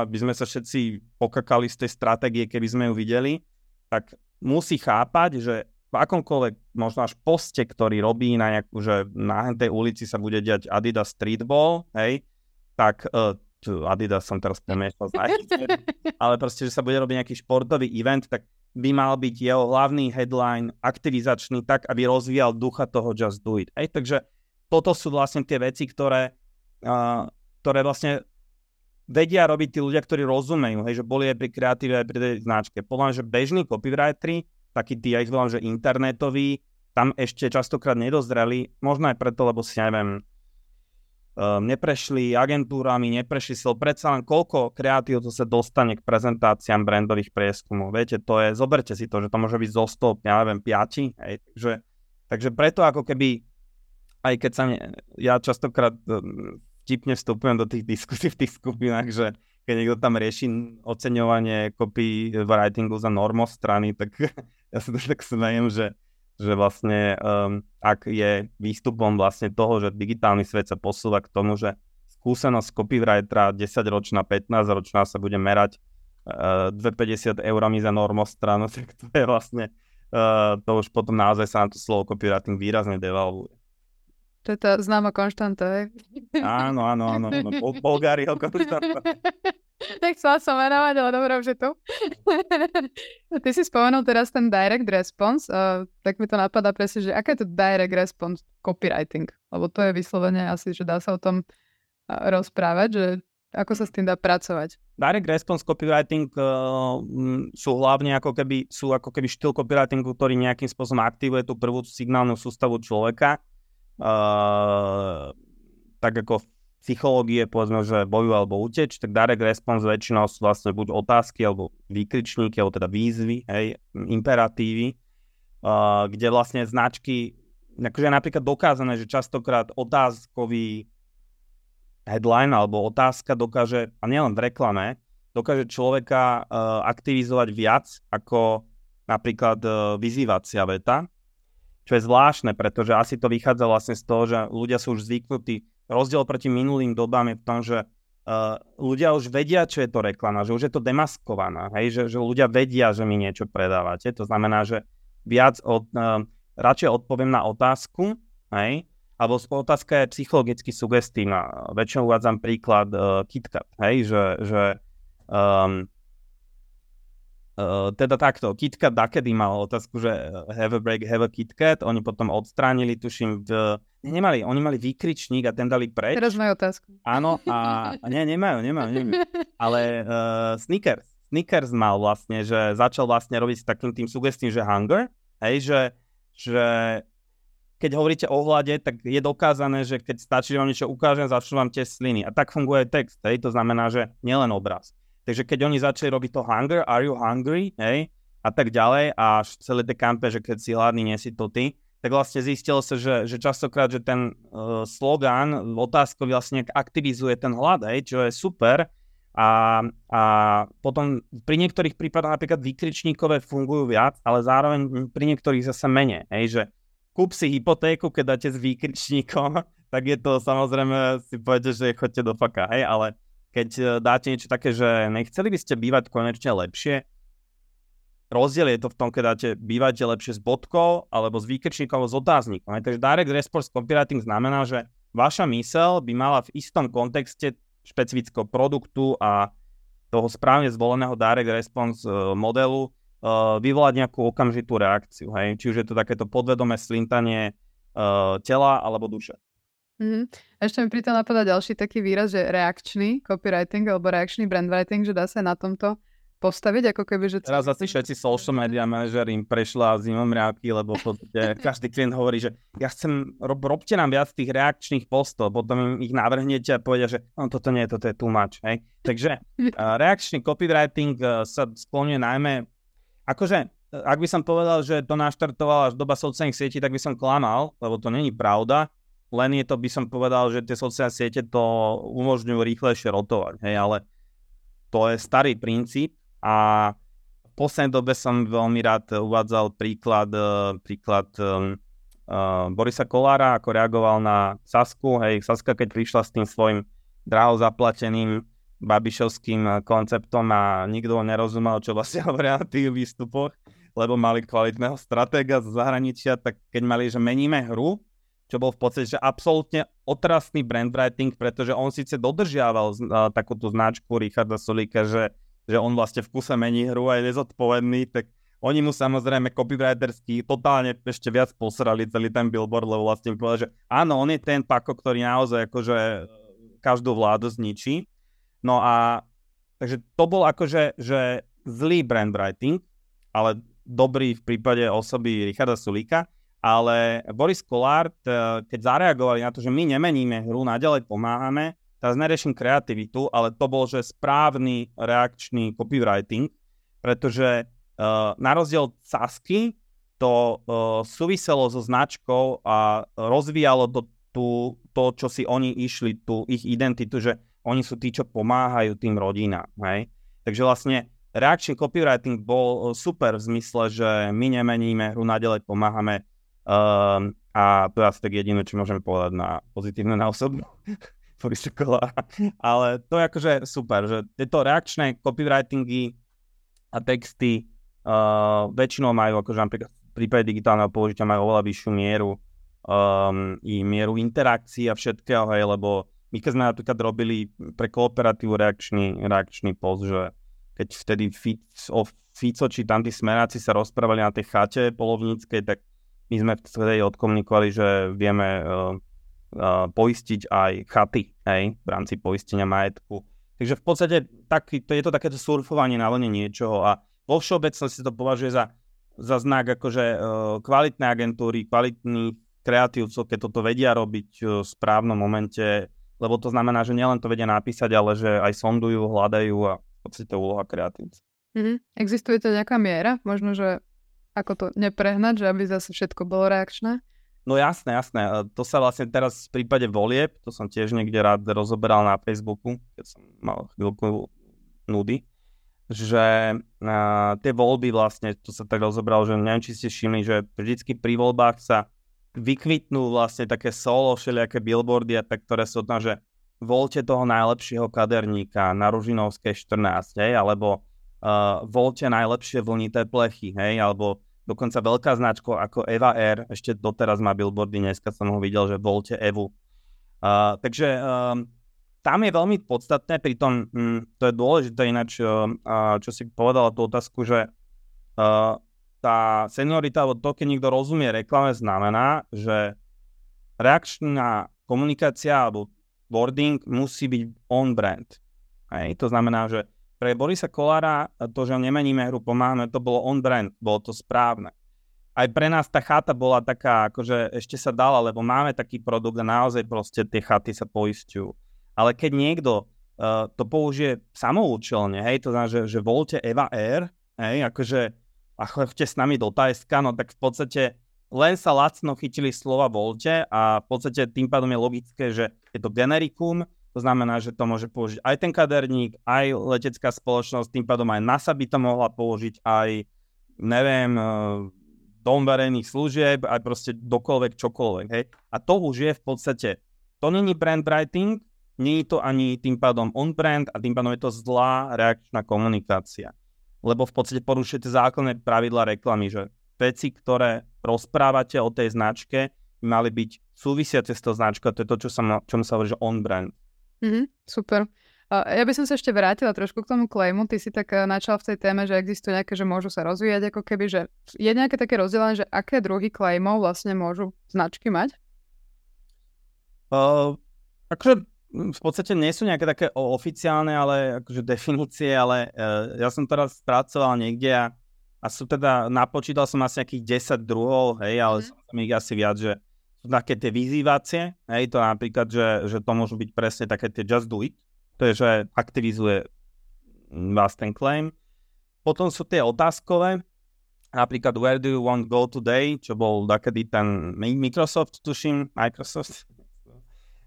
by sme sa všetci pokakali z tej stratégie, keby sme ju videli, tak musí chápať, že v akomkoľvek možno až poste, ktorý robí na nejakú, že na tej ulici sa bude diať Adidas Streetball, hej, tak uh, Adidas som teraz (laughs) premiešal ale proste, že sa bude robiť nejaký športový event, tak by mal byť jeho hlavný headline aktivizačný tak, aby rozvíjal ducha toho Just Do It. Hej, takže toto sú vlastne tie veci, ktoré, uh, ktoré vlastne vedia robiť tí ľudia, ktorí rozumejú, hej, že boli aj pri kreatíve, aj pri tej značke. Podľa že bežní copywriteri, takí tí, ja ich volám, že internetoví, tam ešte častokrát nedozreli, možno aj preto, lebo si neviem, um, neprešli agentúrami, neprešli sil, predsa len koľko kreatív to sa dostane k prezentáciám brandových prieskumov. Viete, to je, zoberte si to, že to môže byť zo 100, ja neviem, 5, hej, takže, takže preto ako keby, aj keď sa ne, ja častokrát um, vtipne vstupujem do tých diskusí v tých skupinách, že keď niekto tam rieši oceňovanie copywritingu za normostrany, tak (laughs) ja sa to tak smejem, že že vlastne um, ak je výstupom vlastne toho, že digitálny svet sa posúva k tomu, že skúsenosť copywritera 10 ročná, 15 ročná sa bude merať uh, 250 eurami za normostranu, (laughs) tak to je vlastne, uh, to už potom naozaj sa na to slovo copywriting výrazne devalvuje. To je tá známa konštanta, hej? Áno, áno, áno. áno. Bulgáriho konštanta. (laughs) Nechcela som menovať, ale dobré, že tu. Ty si spomenul teraz ten direct response, uh, tak mi to napadá presne, že aké je to direct response copywriting? Lebo to je vyslovene asi, že dá sa o tom uh, rozprávať, že ako sa s tým dá pracovať? Direct response copywriting uh, sú hlavne ako keby, sú ako keby štýl copywritingu, ktorý nejakým spôsobom aktivuje tú prvú signálnu sústavu človeka. Uh, tak ako psychológie, povedzme, že boju alebo uteč, tak direct response väčšinou sú vlastne buď otázky alebo výkričníky, alebo teda výzvy, hej, imperatívy, uh, kde vlastne značky, akože je napríklad dokázané, že častokrát otázkový headline alebo otázka dokáže, a nielen v reklame, dokáže človeka uh, aktivizovať viac ako napríklad uh, vyzývacia veta, čo je zvláštne, pretože asi to vychádza vlastne z toho, že ľudia sú už zvyknutí rozdiel proti minulým dobám je v tom, že uh, ľudia už vedia, čo je to reklama, že už je to demaskovaná, hej, že, že ľudia vedia, že mi niečo predávate. To znamená, že viac od, uh, radšej odpoviem na otázku, hej, alebo otázka je psychologicky sugestívna. Väčšinou uvádzam príklad uh, KitKat, hej, že, že um, Uh, teda takto, KitKat dakedy mal otázku, že have a break, have a KitKat, oni potom odstránili, tuším, v nemali, oni mali výkričník a ten dali preč. Teraz majú otázku. Áno, a, a nie, nemajú, nemajú, nemajú. Ale uh, Snickers, Snickers mal vlastne, že začal vlastne robiť s takým tým sugestím, že hunger, hej, že, že keď hovoríte o hlade, tak je dokázané, že keď stačí, že vám niečo ukážem, začnú vám tie sliny. A tak funguje text, hej, to znamená, že nielen obraz. Takže keď oni začali robiť to hunger, are you hungry, hej, a tak ďalej, a celé tie kampe, že keď si hladný, nie si to ty, tak vlastne zistilo sa, že, že častokrát, že ten uh, slogán otázkový vlastne aktivizuje ten hlad, hej, čo je super. A, a potom pri niektorých prípadoch napríklad výkričníkové fungujú viac, ale zároveň pri niektorých zase menej. Hej, že kúp si hypotéku, keď dáte s výkričníkom, (laughs) tak je to samozrejme, si poviete, že chodte do faka, hej, ale keď e, dáte niečo také, že nechceli by ste bývať konečne lepšie, Rozdiel je to v tom, keď dáte bývate lepšie s bodkou alebo s výkričníkom s otáznikom. Takže direct response copywriting znamená, že vaša mysel by mala v istom kontexte špecifického produktu a toho správne zvoleného direct response uh, modelu uh, vyvolať nejakú okamžitú reakciu. Hej? Či už je to takéto podvedomé slintanie tela alebo duše. Mm-hmm. Ešte mi pri tom napadá ďalší taký výraz, že reakčný copywriting alebo reakčný brandwriting, že dá sa na tomto postaviť, ako keby, že... Teraz asi všetci social media manažer im prešla zimom reaky, lebo podstate (laughs) každý klient hovorí, že ja chcem, rob, robte nám viac tých reakčných postov, potom ich navrhnete a povedia, že no, toto nie, toto je too much. Hej? Takže (laughs) uh, reakčný copywriting uh, sa skloňuje najmä, akože ak by som povedal, že to naštartovala až doba sociálnych sietí, tak by som klamal, lebo to není pravda len je to, by som povedal, že tie sociálne siete to umožňujú rýchlejšie rotovať, hej, ale to je starý princíp a v poslednej dobe som veľmi rád uvádzal príklad, e, príklad um, uh, Borisa Kolára, ako reagoval na Sasku, hej, Saska keď prišla s tým svojim draho zaplateným babišovským konceptom a nikto nerozumel, čo vlastne (laughs) hovoria na tých výstupoch, lebo mali kvalitného stratéga z zahraničia, tak keď mali, že meníme hru, čo bol v podstate že absolútne otrasný brand writing, pretože on síce dodržiaval uh, takúto značku Richarda Solika, že, že on vlastne v kuse mení hru a je nezodpovedný, tak oni mu samozrejme copywritersky totálne ešte viac posrali celý ten billboard, lebo vlastne povedal, že áno, on je ten pako, ktorý naozaj akože každú vládu zničí. No a takže to bol akože že zlý brand writing, ale dobrý v prípade osoby Richarda Sulika ale Boris Kolár, keď zareagovali na to, že my nemeníme hru, naďalej pomáhame, teraz neriešim kreativitu, ale to bol, že správny reakčný copywriting, pretože uh, na rozdiel od Sasky to uh, súviselo so značkou a rozvíjalo to, tú, to, čo si oni išli, tú ich identitu, že oni sú tí, čo pomáhajú tým rodinám. Hej? Takže vlastne reakčný copywriting bol super v zmysle, že my nemeníme hru, naďalej pomáhame Um, a to je asi tak jediné, čo môžeme povedať na pozitívne na osobnú. (laughs) Ale to je akože super, že tieto reakčné copywritingy a texty uh, väčšinou majú akože napríklad v prípade digitálneho použitia majú oveľa vyššiu mieru um, i mieru interakcií a všetkého, hej, lebo my keď sme napríklad robili pre kooperatívu reakčný, reakčný post, že keď vtedy Fico, Fico či tam tí smeráci sa rozprávali na tej chate polovníckej, tak my sme vtedy odkomunikovali, že vieme uh, uh, poistiť aj chaty hej, v rámci poistenia majetku. Takže v podstate tak, to je to takéto surfovanie na vlne niečoho a vo všeobecnosti to považuje za, za znak akože uh, kvalitné agentúry, kvalitní kreatívcov, keď toto vedia robiť v správnom momente, lebo to znamená, že nielen to vedia napísať, ale že aj sondujú, hľadajú a v podstate úloha kreatívca. Mm-hmm. Existuje to nejaká miera? Možno, že ako to neprehnať, že aby zase všetko bolo reakčné? No jasné, jasné. To sa vlastne teraz v prípade volieb, to som tiež niekde rád rozoberal na Facebooku, keď som mal chvíľku nudy, že uh, tie voľby vlastne, to sa tak rozoberal, že neviem, či ste všimli, že vždycky pri voľbách sa vykvitnú vlastne také solo, všelijaké billboardy a tak, ktoré sú tam, že voľte toho najlepšieho kaderníka na Ružinovskej 14, hej, alebo uh, voľte najlepšie vlnité plechy, hej, alebo dokonca veľká značka ako Eva R, ešte doteraz má billboardy, dneska som ho videl, že voľte Evu. Uh, takže um, tam je veľmi podstatné, pritom um, to je dôležité ináč, uh, čo si povedala tú otázku, že uh, tá seniorita, alebo to, keď niekto rozumie reklame, znamená, že reakčná komunikácia alebo wording musí byť on brand. To znamená, že pre Borisa Kolára to, že nemeníme hru, pomáhame, to bolo on brand, bolo to správne. Aj pre nás tá chata bola taká, akože ešte sa dala, lebo máme taký produkt a naozaj proste tie chaty sa poistujú. Ale keď niekto uh, to použije samoučelne, hej, to znamená, že, že volte Eva R, hej, akože a chodte s nami do Tajska, no tak v podstate len sa lacno chytili slova volte a v podstate tým pádom je logické, že je to generikum, to znamená, že to môže použiť aj ten kaderník, aj letecká spoločnosť, tým pádom aj NASA by to mohla použiť, aj neviem, eh, dom verejných služieb, aj proste dokoľvek, čokoľvek. Hej. A to už je v podstate, to není brand writing, nie je to ani tým pádom on-brand a tým pádom je to zlá reakčná komunikácia. Lebo v podstate porušujete základné pravidla reklamy, že veci, ktoré rozprávate o tej značke, mali byť súvisiace s tou značkou, to je to, čo sa, čom sa hovorí, že on-brand. Mm-hmm, super. Ja by som sa ešte vrátila trošku k tomu claimu. Ty si tak eh, načal v tej téme, že existuje nejaké, že môžu sa rozvíjať, ako keby, že je nejaké také rozdelené, že aké druhy claimov vlastne môžu značky mať? Uh, akože v podstate nie sú nejaké také oficiálne ale akože definície, ale uh, ja som teraz pracoval niekde a, a sú teda, napočítal som asi nejakých 10 druhov, hej, ale mm. som ich asi viac, že také tie vyzývacie, hej, to napríklad, že, že to môžu byť presne také tie just do it, to je, že aktivizuje vás ten claim. Potom sú tie otázkové, napríklad where do you want go today, čo bol takedy ten Microsoft, tuším, Microsoft,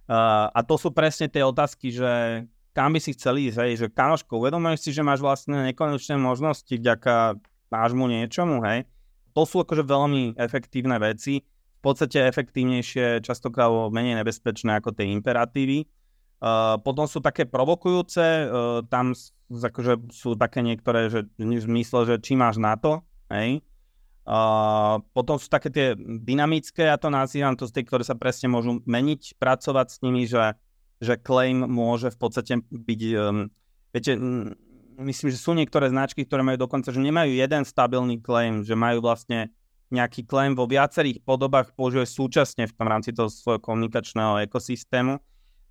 Uh, a to sú presne tie otázky, že kam by si chceli ísť, hej, že kamoško, uvedomuješ si, že máš vlastne nekonečné možnosti vďaka nášmu niečomu, hej. To sú akože veľmi efektívne veci, podstate efektívnejšie, častokrát menej nebezpečné ako tie imperatívy. Uh, potom sú také provokujúce, uh, tam akože sú také niektoré, že v zmysle, že či máš na to, hej. Uh, potom sú také tie dynamické, ja to nazývam, to sú tie, ktoré sa presne môžu meniť, pracovať s nimi, že, že claim môže v podstate byť, um, viete, myslím, že sú niektoré značky, ktoré majú dokonca, že nemajú jeden stabilný claim, že majú vlastne nejaký claim vo viacerých podobách používajú súčasne v tom rámci toho svojho komunikačného ekosystému.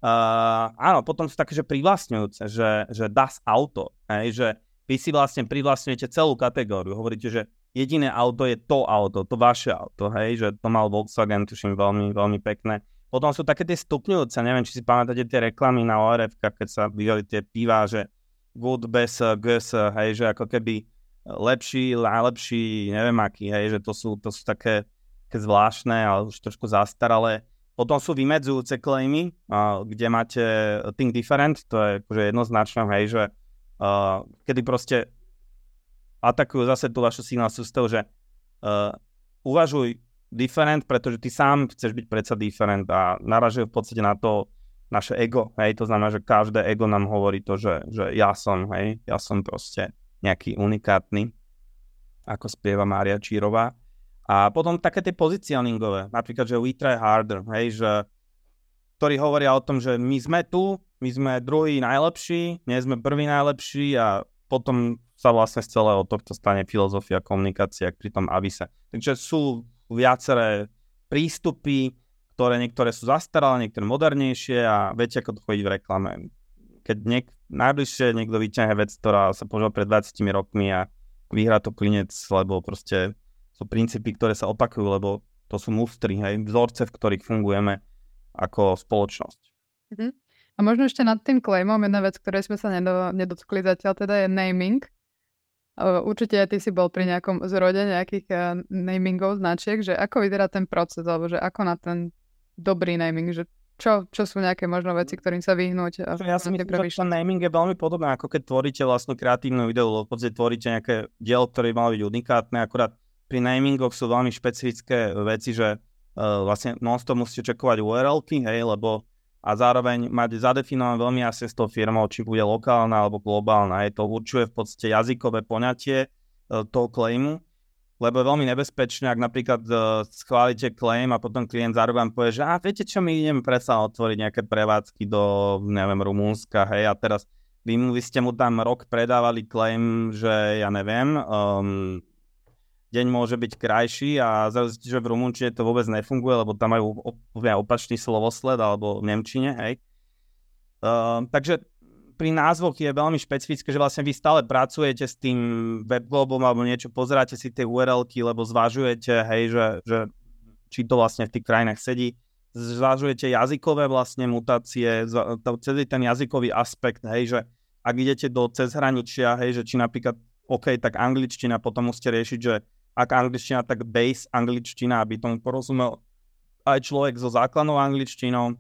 Uh, áno, potom sú také, že privlastňujúce, že, že das auto, hej, že vy si vlastne privlastňujete celú kategóriu. Hovoríte, že jediné auto je to auto, to vaše auto, hej, že to mal Volkswagen, tuším, veľmi, veľmi pekné. Potom sú také tie stupňujúce, neviem, či si pamätáte tie reklamy na ORF, keď sa videli tie piva, že good, best, gus, hej, že ako keby lepší, najlepší, neviem aký, hej, že to sú, to sú také, také zvláštne, ale už trošku zastaralé. Potom sú vymedzujúce klejmy, kde máte think different, to je akože jednoznačné, hej, že uh, kedy proste atakujú zase tú vašu signál sústavu, že uh, uvažuj different, pretože ty sám chceš byť predsa different a naražujú v podstate na to naše ego, hej, to znamená, že každé ego nám hovorí to, že, že ja som, hej, ja som proste nejaký unikátny, ako spieva Mária Čírová. A potom také tie pozicioningové, napríklad, že we try harder, hej, že ktorí hovoria o tom, že my sme tu, my sme druhý najlepší, nie sme prvý najlepší a potom sa vlastne z celého tohto stane filozofia komunikácia pri tom Avise. Takže sú viaceré prístupy, ktoré niektoré sú zastaralé, niektoré modernejšie a viete, ako to chodí v reklame. Keď niek- najbližšie niekto vyťahne vec, ktorá sa použila pred 20 rokmi a vyhrá to klinec, lebo proste sú princípy, ktoré sa opakujú, lebo to sú mústry, hej, vzorce, v ktorých fungujeme ako spoločnosť. Mm-hmm. A možno ešte nad tým claimom jedna vec, ktorej sme sa nedotkli zatiaľ, teda je naming. Určite aj ty si bol pri nejakom zrode nejakých uh, namingov značiek, že ako vyzerá ten proces, alebo že ako na ten dobrý naming, že čo, čo sú nejaké možno veci, ktorým sa vyhnúť? Ja si myslím, že ten naming je veľmi podobné, ako keď tvoríte vlastnú kreatívnu ideu, v podstate tvoríte nejaké dielo, ktoré malo byť unikátne, akurát pri namingoch sú veľmi špecifické veci, že uh, vlastne non-stop musíte čekovať URLky, hej, lebo a zároveň mať zadefinované veľmi jasne s tou firmou, či bude lokálna alebo globálna. Je to určuje v podstate jazykové poňatie uh, toho claimu, lebo je veľmi nebezpečné, ak napríklad uh, schválite claim a potom klient zároveň povie, že a viete čo, my ideme predsa otvoriť nejaké prevádzky do, neviem, Rumúnska, hej, a teraz vy, vy ste mu tam rok predávali claim, že ja neviem, um, deň môže byť krajší a zrazu že v Rumunčine to vôbec nefunguje, lebo tam majú opačný slovosled alebo v Nemčine, hej. Uh, takže pri názvoch je veľmi špecifické, že vlastne vy stále pracujete s tým webglobom alebo niečo, pozeráte si tie URLky, lebo zvažujete, hej, že, že či to vlastne v tých krajinách sedí. Zvažujete jazykové vlastne mutácie, celý ten jazykový aspekt, hej, že ak idete do cezhraničia, hej, že či napríklad OK, tak angličtina, potom musíte riešiť, že ak angličtina, tak base angličtina, aby tomu porozumel aj človek so základnou angličtinou.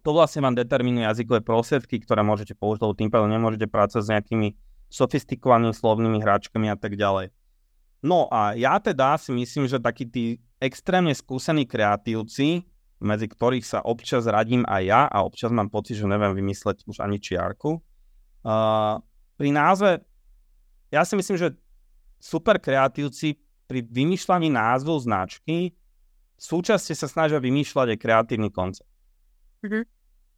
To vlastne vám determinuje jazykové prostriedky, ktoré môžete použiť, lebo tým pádom nemôžete pracovať s nejakými sofistikovanými slovnými hračkami a tak ďalej. No a ja teda si myslím, že takí tí extrémne skúsení kreatívci, medzi ktorých sa občas radím aj ja a občas mám pocit, že neviem vymysleť už ani čiarku. Uh, pri názve, ja si myslím, že super kreatívci pri vymýšľaní názvu značky súčasne sa snažia vymýšľať aj kreatívny koncept. Mm-hmm.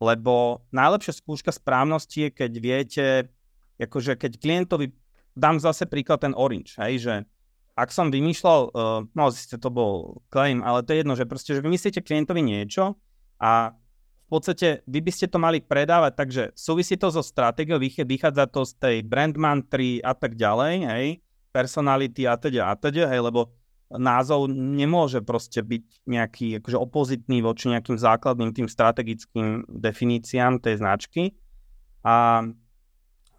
Lebo najlepšia skúška správnosti je, keď viete, akože keď klientovi, dám zase príklad ten Orange, hej, že ak som vymýšľal, uh, no ziste to bol claim, ale to je jedno, že proste, že vymyslíte klientovi niečo a v podstate vy by ste to mali predávať, takže súvisí to so stratégiou, vychádza to z tej brand mantry a tak ďalej, hej, personality a teda a teda, hej, lebo názov nemôže proste byť nejaký akože opozitný voči nejakým základným tým strategickým definíciám tej značky. A,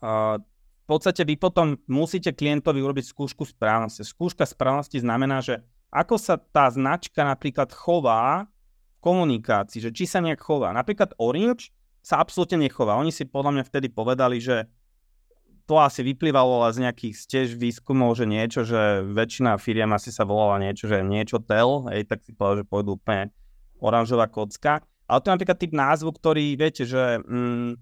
a v podstate vy potom musíte klientovi urobiť skúšku správnosti. Skúška správnosti znamená, že ako sa tá značka napríklad chová komunikácii, že či sa nejak chová. Napríklad Orange sa absolútne nechová. Oni si podľa mňa vtedy povedali, že to asi vyplývalo z nejakých tiež výskumov, že niečo, že väčšina firiem asi sa volala niečo, že niečo tel, hej, tak si povedal, že pôjdu úplne oranžová kocka. Ale to je napríklad typ názvu, ktorý, viete, že mm,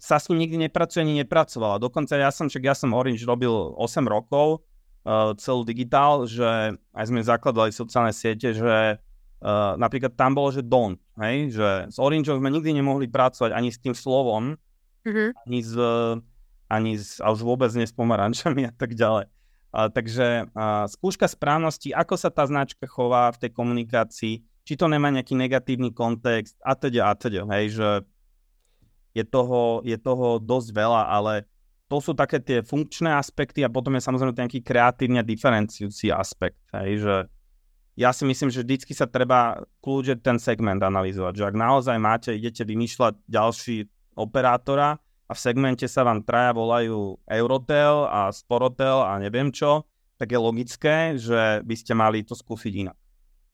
sa s ním nikdy nepracuje ani nepracovala. Dokonca ja som, čak ja som Orange robil 8 rokov, uh, celú digitál, že aj sme zakladali sociálne siete, že Uh, napríklad tam bolo, že don't, hej, že s Orange sme nikdy nemohli pracovať ani s tým slovom, mm-hmm. ani s, ani s, a už vôbec nie s pomarančami a tak ďalej. Uh, takže uh, skúška správnosti, ako sa tá značka chová v tej komunikácii, či to nemá nejaký negatívny kontext a teda a teda, hej, že je toho, je toho dosť veľa, ale to sú také tie funkčné aspekty a potom je samozrejme nejaký kreatívny a diferenciujúci aspekt, hej, že ja si myslím, že vždycky sa treba kľúčiť ten segment analyzovať, že ak naozaj máte, idete vymýšľať ďalší operátora a v segmente sa vám traja volajú Eurotel a Sporotel a neviem čo, tak je logické, že by ste mali to skúsiť inak.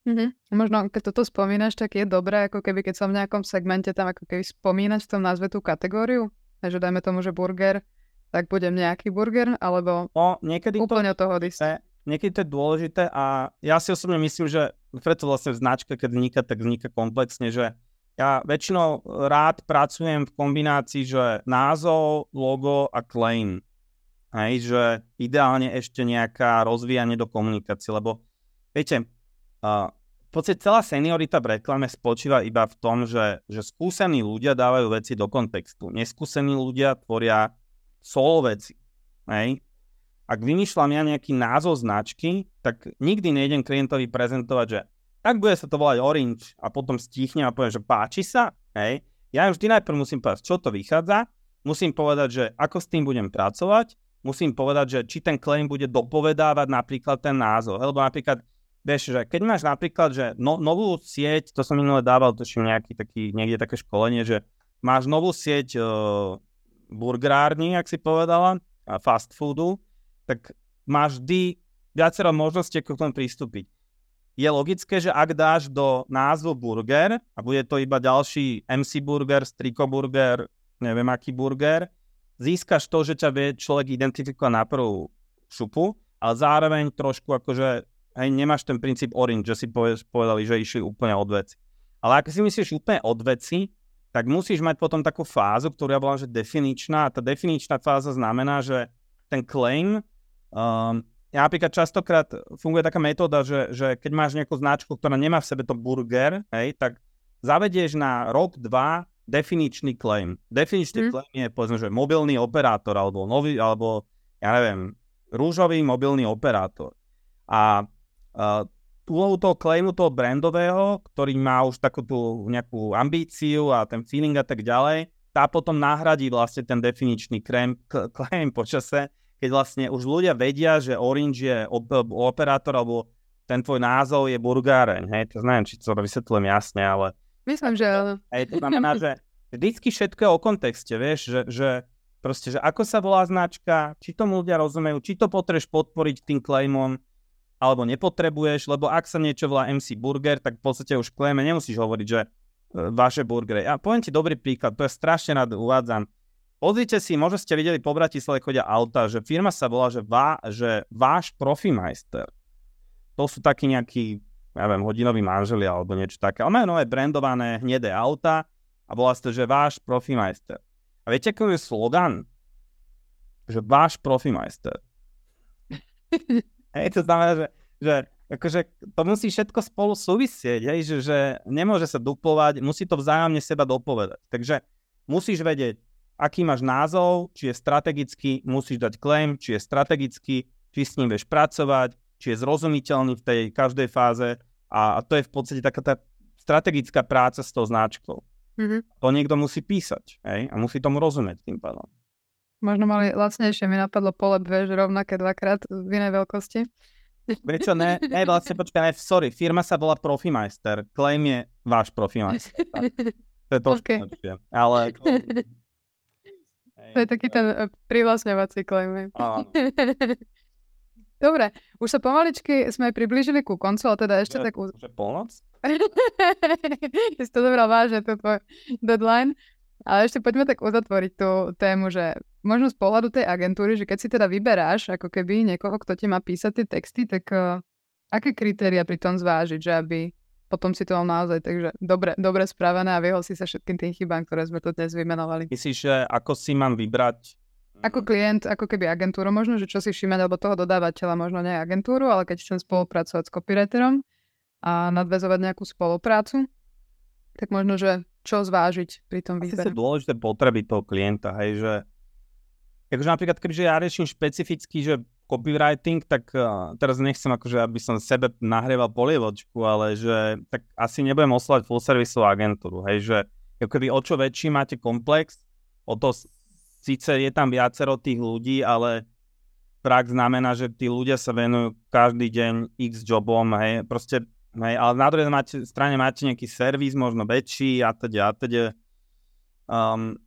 Mm-hmm. Možno, keď toto spomínaš, tak je dobré, ako keby keď som v nejakom segmente tam ako keby spomínať v tom názve tú kategóriu, že dajme tomu, že burger, tak budem nejaký burger, alebo no, niekedy úplne to, toho odísť niekedy to je dôležité a ja si osobne myslím, že preto vlastne značka, keď vzniká, tak vzniká komplexne, že ja väčšinou rád pracujem v kombinácii, že názov, logo a claim. Hej, že ideálne ešte nejaká rozvíjanie do komunikácie, lebo viete, uh, v podstate celá seniorita v reklame spočíva iba v tom, že, že skúsení ľudia dávajú veci do kontextu. Neskúsení ľudia tvoria solo veci. Hej? ak vymýšľam ja nejaký názov značky, tak nikdy nejdem klientovi prezentovať, že tak bude sa to volať Orange a potom stichnem a poviem, že páči sa, hej. Ja vždy najprv musím povedať, čo to vychádza, musím povedať, že ako s tým budem pracovať, musím povedať, že či ten claim bude dopovedávať napríklad ten názov. Lebo napríklad, vieš, že keď máš napríklad, že no, novú sieť, to som minule dával, to nejaký taký, niekde také školenie, že máš novú sieť uh, burgerární, ak si povedala, a fast foodu, tak máš vždy viacero možností, ako k tomu pristúpiť. Je logické, že ak dáš do názvu burger a bude to iba ďalší MC burger, striko burger, neviem aký burger, získaš to, že ťa vie človek identifikovať na prvú šupu, ale zároveň trošku akože hej, nemáš ten princíp orange, že si povedali, že išli úplne od veci. Ale ak si myslíš úplne od veci, tak musíš mať potom takú fázu, ktorú ja volám, že definičná. A tá definičná fáza znamená, že ten claim Um, napríklad častokrát funguje taká metóda, že, že keď máš nejakú značku, ktorá nemá v sebe to burger, hej, tak zavedieš na rok, dva definičný claim. Definičný mm. claim je povedzme, že mobilný operátor alebo nový, alebo ja neviem, rúžový mobilný operátor. A uh, úlohu toho claimu, toho brandového, ktorý má už takú tú nejakú ambíciu a ten feeling a tak ďalej, tá potom nahradí vlastne ten definičný claim, (laughs) claim počase keď vlastne už ľudia vedia, že Orange je op- operátor alebo ten tvoj názov je burgáreň, hej, to znamená, či to vysvetľujem jasne, ale... Myslím, že. Hej, to znamená, že vždycky všetko je o kontexte, vieš, že, že proste, že ako sa volá značka, či tomu ľudia rozumejú, či to potrebuješ podporiť tým claimom, alebo nepotrebuješ, lebo ak sa niečo volá MC Burger, tak v podstate už claime nemusíš hovoriť, že e, vaše burgery. Ja poviem ti dobrý príklad, to je strašne rád uvádzam. Pozrite si, možno ste videli po Bratislave chodia auta, že firma sa volá, že, vá, že váš profimajster. To sú takí nejakí, ja viem, hodinoví manželi alebo niečo také. Ale majú nové brandované hnedé auta a volá sa to, že váš profimajster. A viete, aký je slogan? Že váš profimajster. Hej, to znamená, že, že akože to musí všetko spolu súvisieť, hej, že, že nemôže sa duplovať, musí to vzájomne seba dopovedať. Takže musíš vedieť, aký máš názov, či je strategický, musíš dať claim, či je strategický, či s ním vieš pracovať, či je zrozumiteľný v tej každej fáze a, a to je v podstate taká tá strategická práca s tou značkou. Mm-hmm. To niekto musí písať, hej? A musí tomu rozumieť tým pádom. Možno mali lacnejšie, mi napadlo pole vieš, rovnaké dvakrát v inej veľkosti. Prečo ne? Ne, vlastne počkaj, sorry, firma sa volá Profimeister, claim je váš Profimeister. (laughs) To je to, okay. ale... (laughs) To je taký ten eh, privlastňovací claim. (laughs) Dobre, už sa pomaličky sme priblížili ku koncu, ale teda ešte tak... Už je polnoc? (laughs) si to dobral vážne, to tvoj deadline. Ale ešte poďme tak uzatvoriť tú tému, že možno z pohľadu tej agentúry, že keď si teda vyberáš ako keby niekoho, kto ti má písať tie texty, tak uh, aké kritéria pri tom zvážiť, že aby potom si to mal naozaj takže dobre, dobre spravené a vyhol si sa všetkým tým chybám, ktoré sme tu dnes vymenovali. Myslíš, že ako si mám vybrať ako klient, ako keby agentúru možno, že čo si všimať, alebo toho dodávateľa možno nie agentúru, ale keď chcem spolupracovať s copywriterom a nadvezovať nejakú spoluprácu, tak možno, že čo zvážiť pri tom výbere. Asi sú dôležité potreby toho klienta, hej, že akože napríklad, keďže ja riešim špecificky, že copywriting, tak uh, teraz nechcem akože, aby som sebe nahrieval polievočku, ale že tak asi nebudem oslovať full servisovú agentúru, hej, že ako keby o čo väčší máte komplex, o to síce je tam viacero tých ľudí, ale prax znamená, že tí ľudia sa venujú každý deň x jobom, hej, proste Hej, ale na druhej máte, strane máte nejaký servis, možno väčší a teda a teda. Um,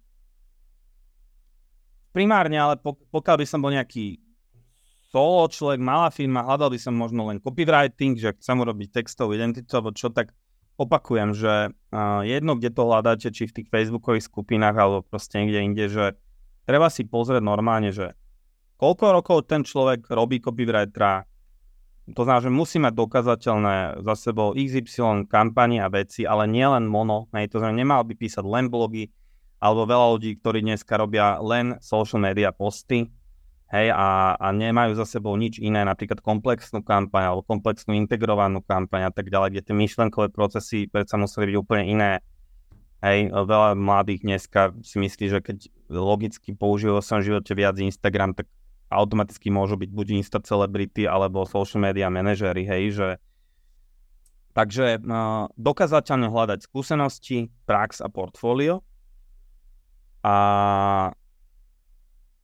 primárne, ale pokiaľ by som bol nejaký solo človek, malá firma, hľadal by som možno len copywriting, že chcem urobiť textovú identitu alebo čo, tak opakujem, že uh, jedno, kde to hľadáte, či v tých facebookových skupinách alebo proste niekde inde, že treba si pozrieť normálne, že koľko rokov ten človek robí copywritera, to znamená, že musí mať dokazateľné za sebou XY kampani a veci, ale nielen mono. Hej, to znamená, nemal by písať len blogy, alebo veľa ľudí, ktorí dneska robia len social media posty, hej, a, a nemajú za sebou nič iné, napríklad komplexnú kampaň alebo komplexnú integrovanú kampaň a tak ďalej, kde tie myšlenkové procesy predsa museli byť úplne iné. Hej, veľa mladých dneska si myslí, že keď logicky použijú v svojom živote viac Instagram, tak automaticky môžu byť buď insta celebrity alebo social media manažery, hej, že Takže uh, dokazateľne hľadať skúsenosti, prax a portfólio. A,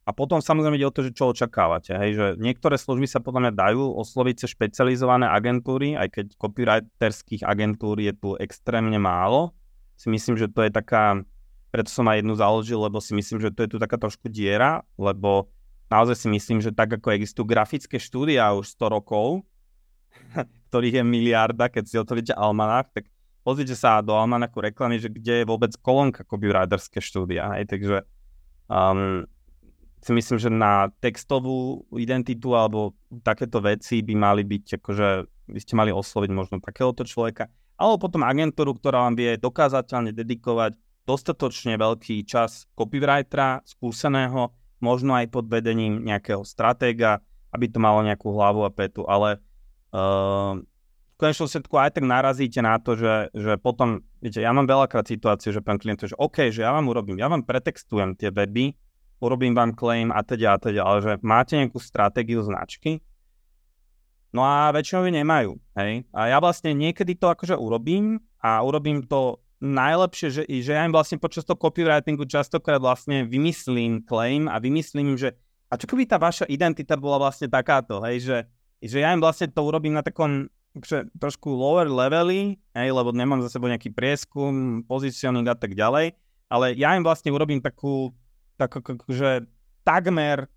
a potom samozrejme ide o to, že čo očakávate. Hej, že niektoré služby sa podľa mňa dajú osloviť cez špecializované agentúry, aj keď copywriterských agentúr je tu extrémne málo. Si myslím, že to je taká, preto som aj jednu založil, lebo si myslím, že to je tu taká trošku diera, lebo naozaj si myslím, že tak ako existujú grafické štúdia už 100 rokov, (laughs) ktorých je miliarda, keď si otvoríte almanach, tak pozrite sa do almanaku reklamy, že kde je vôbec kolónka copywriterské štúdia. Hej? Takže um, si myslím, že na textovú identitu alebo takéto veci by mali byť, akože by ste mali osloviť možno takéhoto človeka, alebo potom agentúru, ktorá vám vie dokázateľne dedikovať dostatočne veľký čas copywritera, skúseného, možno aj pod vedením nejakého stratéga, aby to malo nejakú hlavu a petu, ale uh, v konečnom všetku aj tak narazíte na to, že, že potom, viete, ja mám veľakrát situáciu, že pán klient, že OK, že ja vám urobím, ja vám pretextujem tie weby, urobím vám claim a teda a teda, ale že máte nejakú stratégiu značky, no a väčšinou ju nemajú, hej. A ja vlastne niekedy to akože urobím a urobím to najlepšie, že, že ja im vlastne počas toho copywritingu častokrát vlastne vymyslím claim a vymyslím im, že a čo keby tá vaša identita bola vlastne takáto, hej, že, že ja im vlastne to urobím na takom že trošku lower levely, hej, lebo nemám za sebou nejaký prieskum, positioning a tak ďalej, ale ja im vlastne urobím takú, takú, že takmer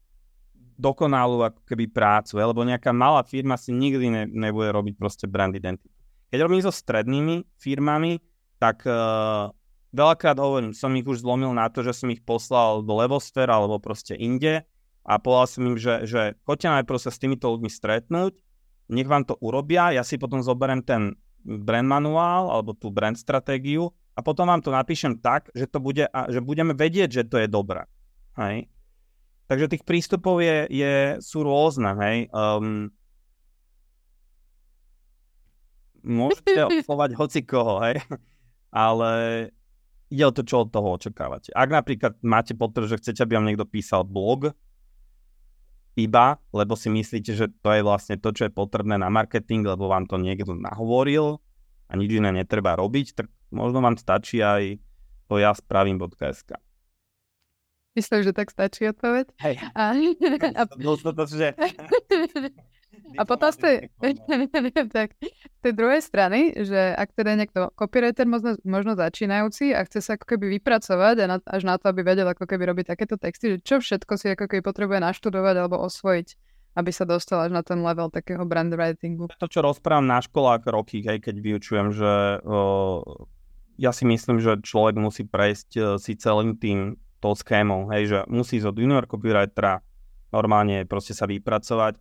dokonalú keby prácu, lebo nejaká malá firma si nikdy ne, nebude robiť proste brand identity. Keď robím so strednými firmami, tak uh, veľakrát hovorím, som ich už zlomil na to, že som ich poslal do Levosfér alebo proste inde a povedal som im, že, že choďte najprv sa s týmito ľuďmi stretnúť, nech vám to urobia, ja si potom zoberiem ten brand manuál alebo tú brand stratégiu a potom vám to napíšem tak, že, to bude, že budeme vedieť, že to je dobré. Hej? Takže tých prístupov je, je, sú rôzne. Hej? Um, môžete (laughs) oslovať hoci koho, hej? ale ide o to, čo od toho očakávate. Ak napríklad máte potrebu, že chcete, aby vám niekto písal blog, iba, lebo si myslíte, že to je vlastne to, čo je potrebné na marketing, lebo vám to niekto nahovoril a nič iné netreba robiť, tak možno vám stačí aj to ja spravím.sk. Myslím, že tak stačí odpoveď. Hej. A, (laughs) potom z tej, (laughs) tak, z tej druhej strany, že ak teda niekto copywriter možno, možno začínajúci a chce sa ako keby vypracovať a na, až na to, aby vedel ako keby robiť takéto texty, že čo všetko si ako keby potrebuje naštudovať alebo osvojiť, aby sa dostal až na ten level takého brand writingu. To, čo rozprávam na školách roky, hej, keď vyučujem, že o, ja si myslím, že človek musí prejsť o, e, si celým tým tou schémou, hej, že musí ísť od junior copywritera normálne proste sa vypracovať.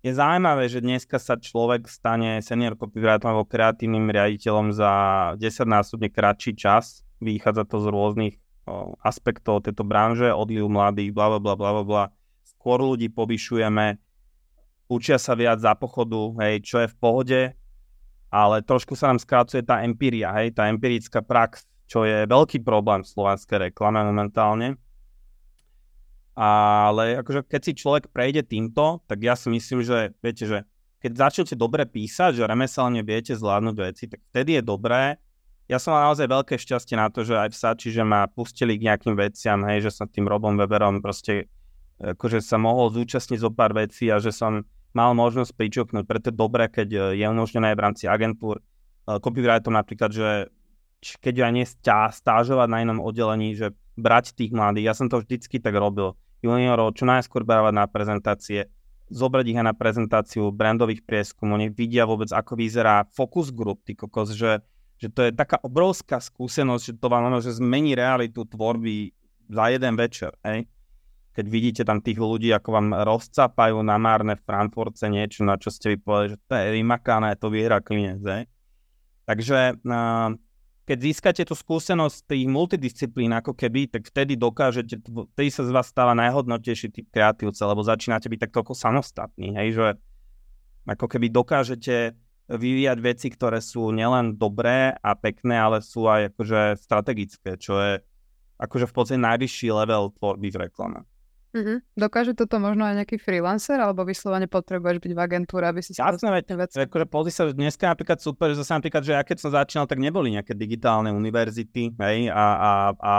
Je zaujímavé, že dneska sa človek stane senior copywriterom alebo kreatívnym riaditeľom za 10 násobne kratší čas. Vychádza to z rôznych o, aspektov tejto branže, odliv mladých, bla, bla, bla, bla. Skôr ľudí povyšujeme, učia sa viac za pochodu, hej, čo je v pohode, ale trošku sa nám skrácuje tá empíria, hej, tá empirická prax, čo je veľký problém v slovenskej reklame momentálne. Ale akože keď si človek prejde týmto, tak ja si myslím, že viete, že keď začnete dobre písať, že remeselne viete zvládnuť veci, tak vtedy je dobré. Ja som mal naozaj veľké šťastie na to, že aj v Sači, že ma pustili k nejakým veciam, hej, že som tým Robom Weberom proste akože sa mohol zúčastniť zo pár vecí a že som mal možnosť pričoknúť. Preto je dobré, keď je umožnené v rámci agentúr copywriterom napríklad, že keď aj nie stážovať na inom oddelení, že brať tých mladých. Ja som to vždycky tak robil. Juniorov čo najskôr brávať na prezentácie, zobrať ich aj na prezentáciu brandových prieskumov, nech vidia vôbec, ako vyzerá focus group, ty kokos, že, že to je taká obrovská skúsenosť, že to vám že zmení realitu tvorby za jeden večer, hej? Keď vidíte tam tých ľudí, ako vám rozcapajú na márne v Frankfurtce niečo, na čo ste vypovedali, že to je vymakané, to vyhra klinec, hej? Takže uh, keď získate tú skúsenosť tých multidisciplín ako keby, tak vtedy dokážete, vtedy sa z vás stáva najhodnotejší typ kreatívca, lebo začínate byť tak toľko samostatný, hej, že ako keby dokážete vyvíjať veci, ktoré sú nielen dobré a pekné, ale sú aj akože strategické, čo je akože v podstate najvyšší level tvorby v reklame. Mm-hmm. Dokáže toto možno aj nejaký freelancer, alebo vyslovene potrebuješ byť v agentúre, aby si sa Jasné, vec. Akože pozri sa, dneska napríklad super, že zase napríklad, že ja keď som začínal, tak neboli nejaké digitálne univerzity, hej, a, a, a,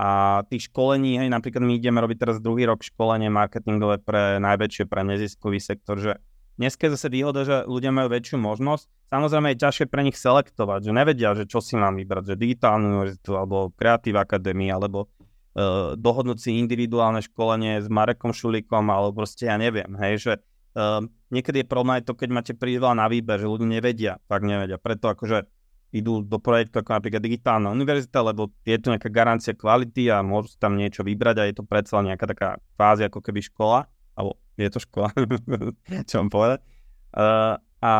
a tých školení, hej, napríklad my ideme robiť teraz druhý rok školenie marketingové pre najväčšie, pre neziskový sektor, že dneska je zase výhoda, že ľudia majú väčšiu možnosť. Samozrejme je ťažšie pre nich selektovať, že nevedia, že čo si mám vybrať, že digitálnu univerzitu, alebo kreatív akadémii, alebo uh, dohodnúť si individuálne školenie s Marekom Šulíkom, alebo proste ja neviem, hej, že uh, niekedy je problém aj to, keď máte príliš na výber, že ľudia nevedia, fakt nevedia. Preto akože idú do projektu ako napríklad digitálna univerzita, lebo je tu nejaká garancia kvality a môžu si tam niečo vybrať a je to predsa nejaká taká fáza ako keby škola, alebo je to škola, (laughs) čo mám povedať. Uh, a,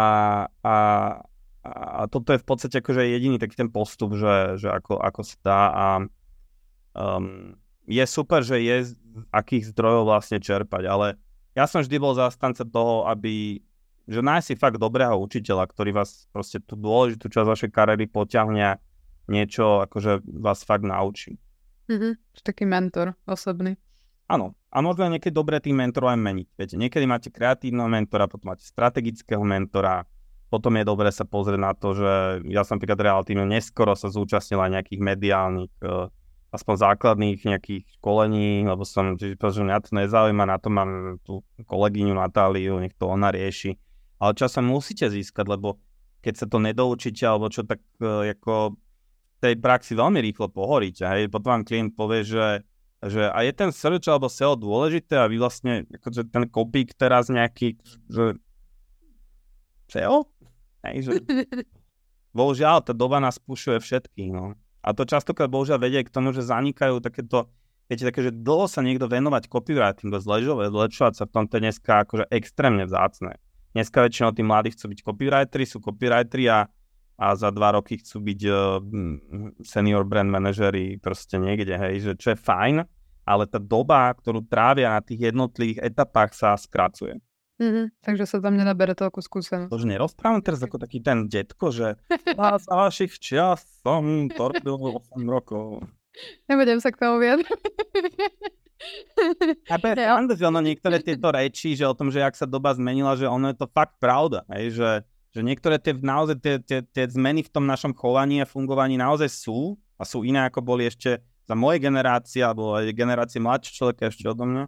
a, a toto je v podstate akože jediný taký ten postup, že, že ako, ako sa dá a um, je super, že je z akých zdrojov vlastne čerpať, ale ja som vždy bol zastanca toho, aby že nájsť si fakt dobrého učiteľa, ktorý vás proste tú dôležitú časť vašej kariéry poťahne niečo, akože vás fakt naučí. Mm-hmm. Taký mentor osobný. Áno. A možno niekedy dobre tým mentorov aj meniť. Viete, niekedy máte kreatívneho mentora, potom máte strategického mentora, potom je dobré sa pozrieť na to, že ja som napríklad relatívne neskoro sa zúčastnil aj nejakých mediálnych uh, aspoň základných nejakých školení, lebo som, že mňa to nezaujíma, na to mám tú kolegyňu Natáliu, nech to ona rieši. Ale časom musíte získať, lebo keď sa to nedoučíte, alebo čo, tak uh, ako v tej praxi veľmi rýchlo pohoríte. Hej. Potom vám klient povie, že, že a je ten search alebo SEO dôležité a vy vlastne, akože ten kopík teraz nejaký, že SEO? Hej, že... (laughs) Bohužiaľ, tá doba nás pušuje všetkých, no. A to častokrát bohužiaľ vedie k tomu, že zanikajú takéto, viete, také, že dlho sa niekto venovať copywritingu, zlepšovať sa v tomto je dneska akože extrémne vzácne. Dneska väčšinou tí mladí chcú byť copywriteri, sú copywriteri a, a za dva roky chcú byť uh, senior brand manažery proste niekde, hej, že čo je fajn, ale tá doba, ktorú trávia na tých jednotlivých etapách sa skracuje. Mm-hmm. Takže sa tam nenabere toľko skúsenosť. To, nerozprávam teraz ako taký ten detko, že (laughs) a za vašich čias som to robil 8 rokov. Nebudem sa k tomu viať. A ja. ono niektoré (laughs) tieto reči, že o tom, že ak sa doba zmenila, že ono je to fakt pravda, hej, že, že niektoré tie, naozaj tie, tie, tie zmeny v tom našom chovaní a fungovaní naozaj sú, a sú iné, ako boli ešte za moje generácie, alebo aj generácie mladšie človeka ešte odo mňa.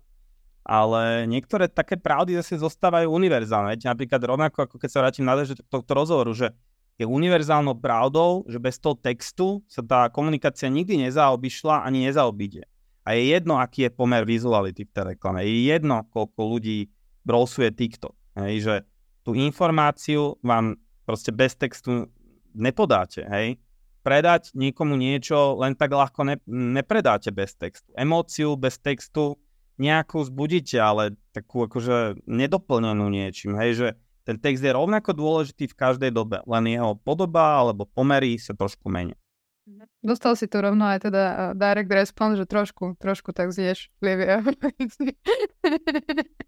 Ale niektoré také pravdy zase zostávajú univerzálne. Viete, napríklad rovnako, ako keď sa vrátim na to, tohto rozhovoru, že je univerzálnou pravdou, že bez toho textu sa tá komunikácia nikdy nezaobišla ani nezaobíde. A je jedno, aký je pomer vizuality v tej reklame. Je jedno, koľko ľudí browsuje TikTok. Hej, že tú informáciu vám proste bez textu nepodáte. Hej predať niekomu niečo len tak ľahko ne, nepredáte bez textu. Emóciu bez textu nejakú zbudíte, ale takú akože nedoplnenú niečím, hej, že ten text je rovnako dôležitý v každej dobe, len jeho podoba alebo pomery sa trošku menia. Mhm. Dostal si tu rovno aj teda uh, direct response, že trošku, trošku tak zješ lievie. (laughs)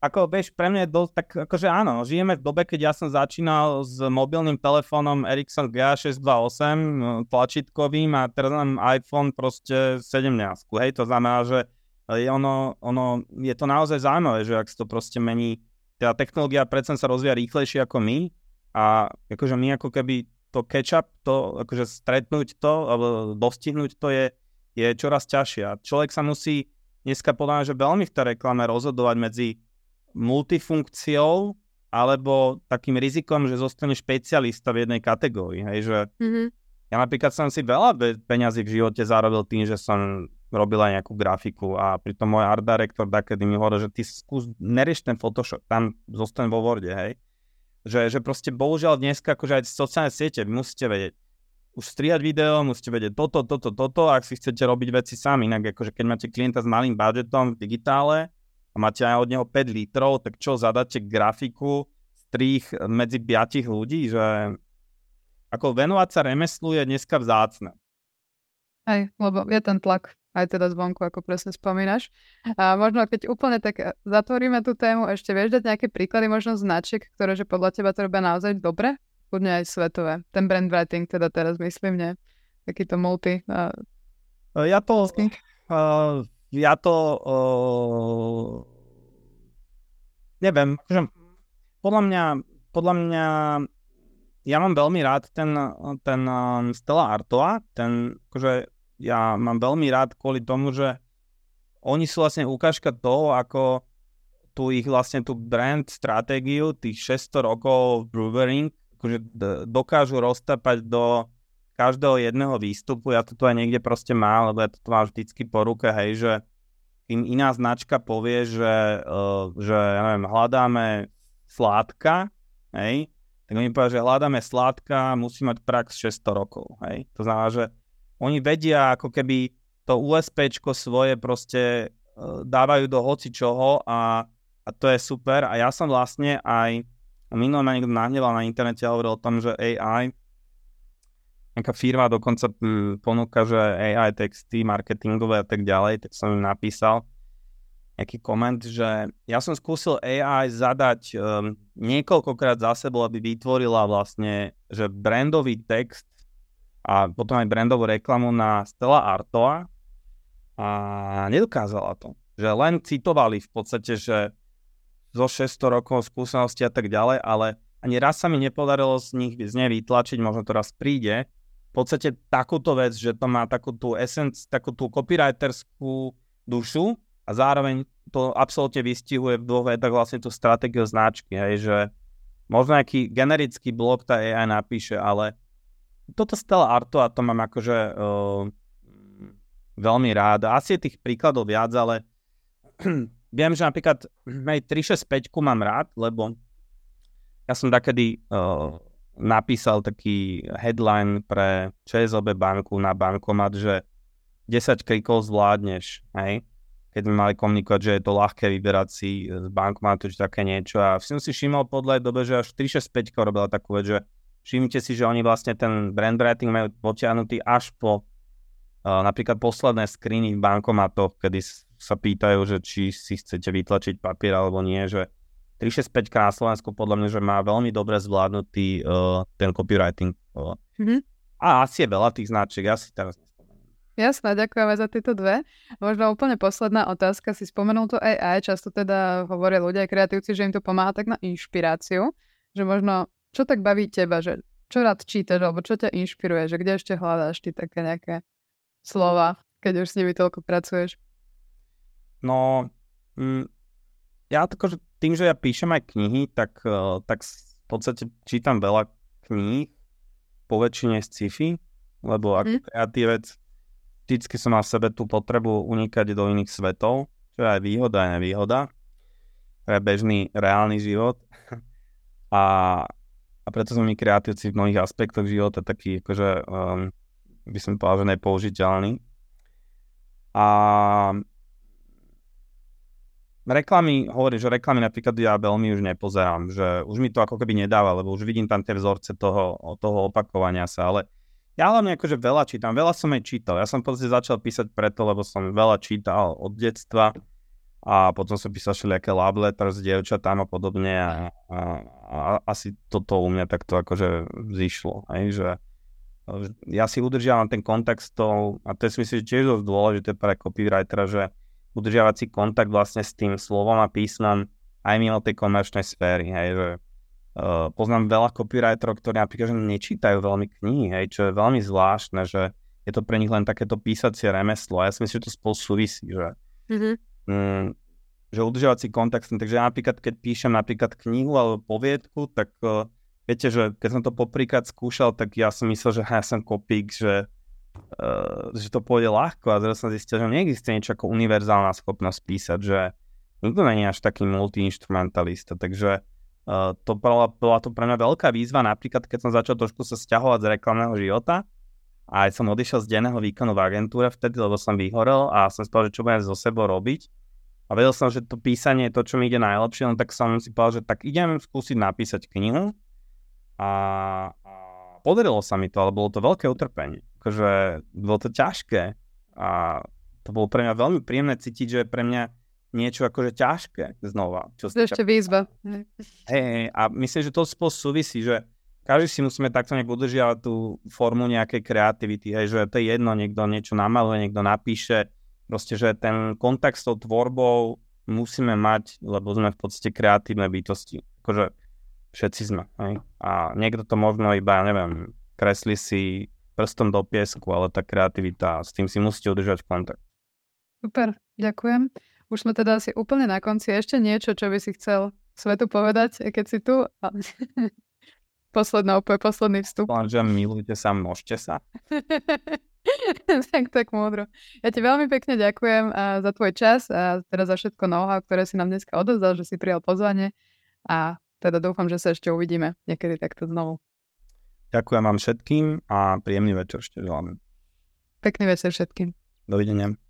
Ako vieš, pre mňa je dosť, tak akože áno, žijeme v dobe, keď ja som začínal s mobilným telefónom Ericsson GA628 no, tlačítkovým a teraz mám iPhone proste 17. Hej, to znamená, že ono, ono, je to naozaj zaujímavé, že ak sa to proste mení, tá technológia predsa sa rozvíja rýchlejšie ako my a akože my ako keby to catch-up, to akože stretnúť to, alebo dostihnúť to je, je čoraz ťažšie. A človek sa musí dneska podľa že veľmi v tej reklame rozhodovať medzi multifunkciou alebo takým rizikom, že zostane špecialista v jednej kategórii. Hej, že mm-hmm. Ja napríklad som si veľa peňazí v živote zarobil tým, že som robil aj nejakú grafiku a pritom môj art director takedy mi hovoril, že ty skús, nerieš ten Photoshop, tam zostaň vo Worde, hej. Že, že proste bohužiaľ dneska akože aj sociálne siete, vy musíte vedieť už strihať video, musíte vedieť toto, toto, toto, ak si chcete robiť veci sami. Inak akože keď máte klienta s malým budžetom v digitále a máte aj od neho 5 litrov, tak čo, zadáte grafiku, strih medzi piatich ľudí, že ako venovať sa remeslu je dneska vzácne. Hej, lebo je ten tlak aj teda zvonku, ako presne spomínaš. A možno keď úplne tak e, zatvoríme tú tému, ešte vieš dať nejaké príklady možno značiek, ktoré že podľa teba to robia naozaj dobre? Kudne aj svetové. Ten brand writing teda teraz myslím, nie? Takýto multi. Uh, ja to... Uh, ja to... Uh, neviem, že podľa mňa, podľa mňa ja mám veľmi rád ten, ten um, Stella Artoa, ten, akože ja mám veľmi rád kvôli tomu, že oni sú vlastne ukážka toho, ako tu ich vlastne tú brand stratégiu tých 600 rokov brewering akože dokážu roztapať do každého jedného výstupu. Ja to tu aj niekde proste mám, lebo ja to mám vždycky po ruke, hej, že im iná značka povie, že, uh, že ja neviem, hľadáme sládka, hej, tak oni povedia, že hľadáme sládka, musí mať prax 600 rokov, hej. To znamená, že oni vedia ako keby to USPčko svoje proste uh, dávajú do hoci čoho a, a to je super. A ja som vlastne aj, minulé ma niekto nahneval na internete a hovoril o tom, že AI, nejaká firma dokonca hm, ponúka, že AI texty, marketingové a tak ďalej, tak som im napísal nejaký koment, že ja som skúsil AI zadať um, niekoľkokrát za sebou, aby vytvorila vlastne, že brandový text a potom aj brandovú reklamu na Stella Artoa a nedokázala to. Že len citovali v podstate, že zo 600 rokov skúsenosti a tak ďalej, ale ani raz sa mi nepodarilo z nich z nej vytlačiť, možno to raz príde, v podstate takúto vec, že to má takú tú essence, takú tú copywriterskú dušu a zároveň to absolútne vystihuje v dvoch vetách vlastne tú stratégiu značky, hej, že možno nejaký generický blog tá AI napíše, ale toto Stella Arto a to mám akože uh, veľmi rád. Asi je tých príkladov viac, ale (clears throat) viem, že napríklad aj 365 mám rád, lebo ja som takedy uh, napísal taký headline pre ČSOB banku na bankomat, že 10 klikov zvládneš, hej? keď sme mali komunikovať, že je to ľahké vyberať si z bankomatu, či také niečo. A som si všimol podľa dobe, že až 365 robila takú vec, že všimnite si, že oni vlastne ten brand writing majú potiahnutý až po uh, napríklad posledné screeny v bankomatoch, kedy sa pýtajú, že či si chcete vytlačiť papier alebo nie, že 365 na Slovensku podľa mňa, že má veľmi dobre zvládnutý uh, ten copywriting. Uh. Mm-hmm. A asi je veľa tých značiek, ja si teraz Jasné, ďakujeme za tieto dve. Možno úplne posledná otázka. Si spomenul to AI, často teda hovoria ľudia aj kreatívci, že im to pomáha tak na inšpiráciu, že možno čo tak baví teba, že čo rád čítaš, alebo čo ťa inšpiruje, že kde ešte hľadáš ty také nejaké slova, keď už s nimi toľko pracuješ? No, mm, ja tako, že tým, že ja píšem aj knihy, tak, uh, tak v podstate čítam veľa kníh, po väčšine sci-fi, lebo ako mm. kreatívec vždycky som mal v sebe tú potrebu unikať do iných svetov, čo je aj výhoda, aj nevýhoda pre bežný reálny život. (laughs) A, a preto som my kreatívci v mnohých aspektoch života taký, akože, um, by som povedal, že nepoužiteľný. A reklamy, hovorím, že reklamy napríklad ja veľmi už nepozerám, že už mi to ako keby nedáva, lebo už vidím tam tie vzorce toho, toho opakovania sa, ale ja hlavne akože veľa čítam, veľa som aj čítal. Ja som podstate začal písať preto, lebo som veľa čítal od detstva a potom som písal všelijaké love letters s dievčatám a podobne a, a, a asi toto u mňa takto akože zišlo, hej, že ja si udržiavam ten kontakt s tou, a to je si myslím, že tiež dosť dôležité pre copywritera, že udržiavať si kontakt vlastne s tým slovom a písmom aj mimo tej komerčnej sféry, hej, že uh, poznám veľa copywriterov, ktorí napríklad že nečítajú veľmi knihy, hej, čo je veľmi zvláštne, že je to pre nich len takéto písacie remeslo a ja si myslím, že to spolu súvisí, že, mm-hmm. Mm, že udržiavať si kontakt, takže ja napríklad, keď píšem napríklad knihu alebo poviedku, tak uh, viete, že keď som to popríklad skúšal, tak ja som myslel, že ja som kopík, že uh, že to pôjde ľahko a zrazu som zistil, že neexistuje niečo ako univerzálna schopnosť písať, že nikto není až taký multiinstrumentalista, takže uh, to bola, bola to pre mňa veľká výzva, napríklad keď som začal trošku sa stiahovať z reklamného života a aj som odišiel z denného výkonu v agentúre vtedy, lebo som vyhorel a som si povedal, že čo budem so sebou robiť. A vedel som, že to písanie je to, čo mi ide najlepšie, no tak som si povedal, že tak idem skúsiť napísať knihu a, a podarilo sa mi to, ale bolo to veľké utrpenie akože bolo to ťažké a to bolo pre mňa veľmi príjemné cítiť, že je pre mňa niečo akože ťažké znova. Čo to ešte výzva. Hej, a myslím, že to spolu súvisí, že každý si musíme takto nejak udržiavať tú formu nejakej kreativity, hej, že to je jedno, niekto niečo namaluje, niekto napíše, proste, že ten kontakt s tou tvorbou musíme mať, lebo sme v podstate kreatívne bytosti. Akože všetci sme. Hej? A niekto to možno iba, neviem, kreslí si prstom do piesku, ale tá kreativita, s tým si musíte udržať kontakt. Super, ďakujem. Už sme teda asi úplne na konci. Ešte niečo, čo by si chcel svetu povedať, keď si tu? Posledná, úplne posledný vstup. Len, že milujte sa, množte sa. (laughs) tak, tak múdro. Ja ti veľmi pekne ďakujem za tvoj čas a teda za všetko know ktoré si nám dneska odovzdal, že si prijal pozvanie a teda dúfam, že sa ešte uvidíme niekedy takto znovu. Ďakujem vám všetkým a príjemný večer ešte želám. Pekný večer všetkým. Dovidenia.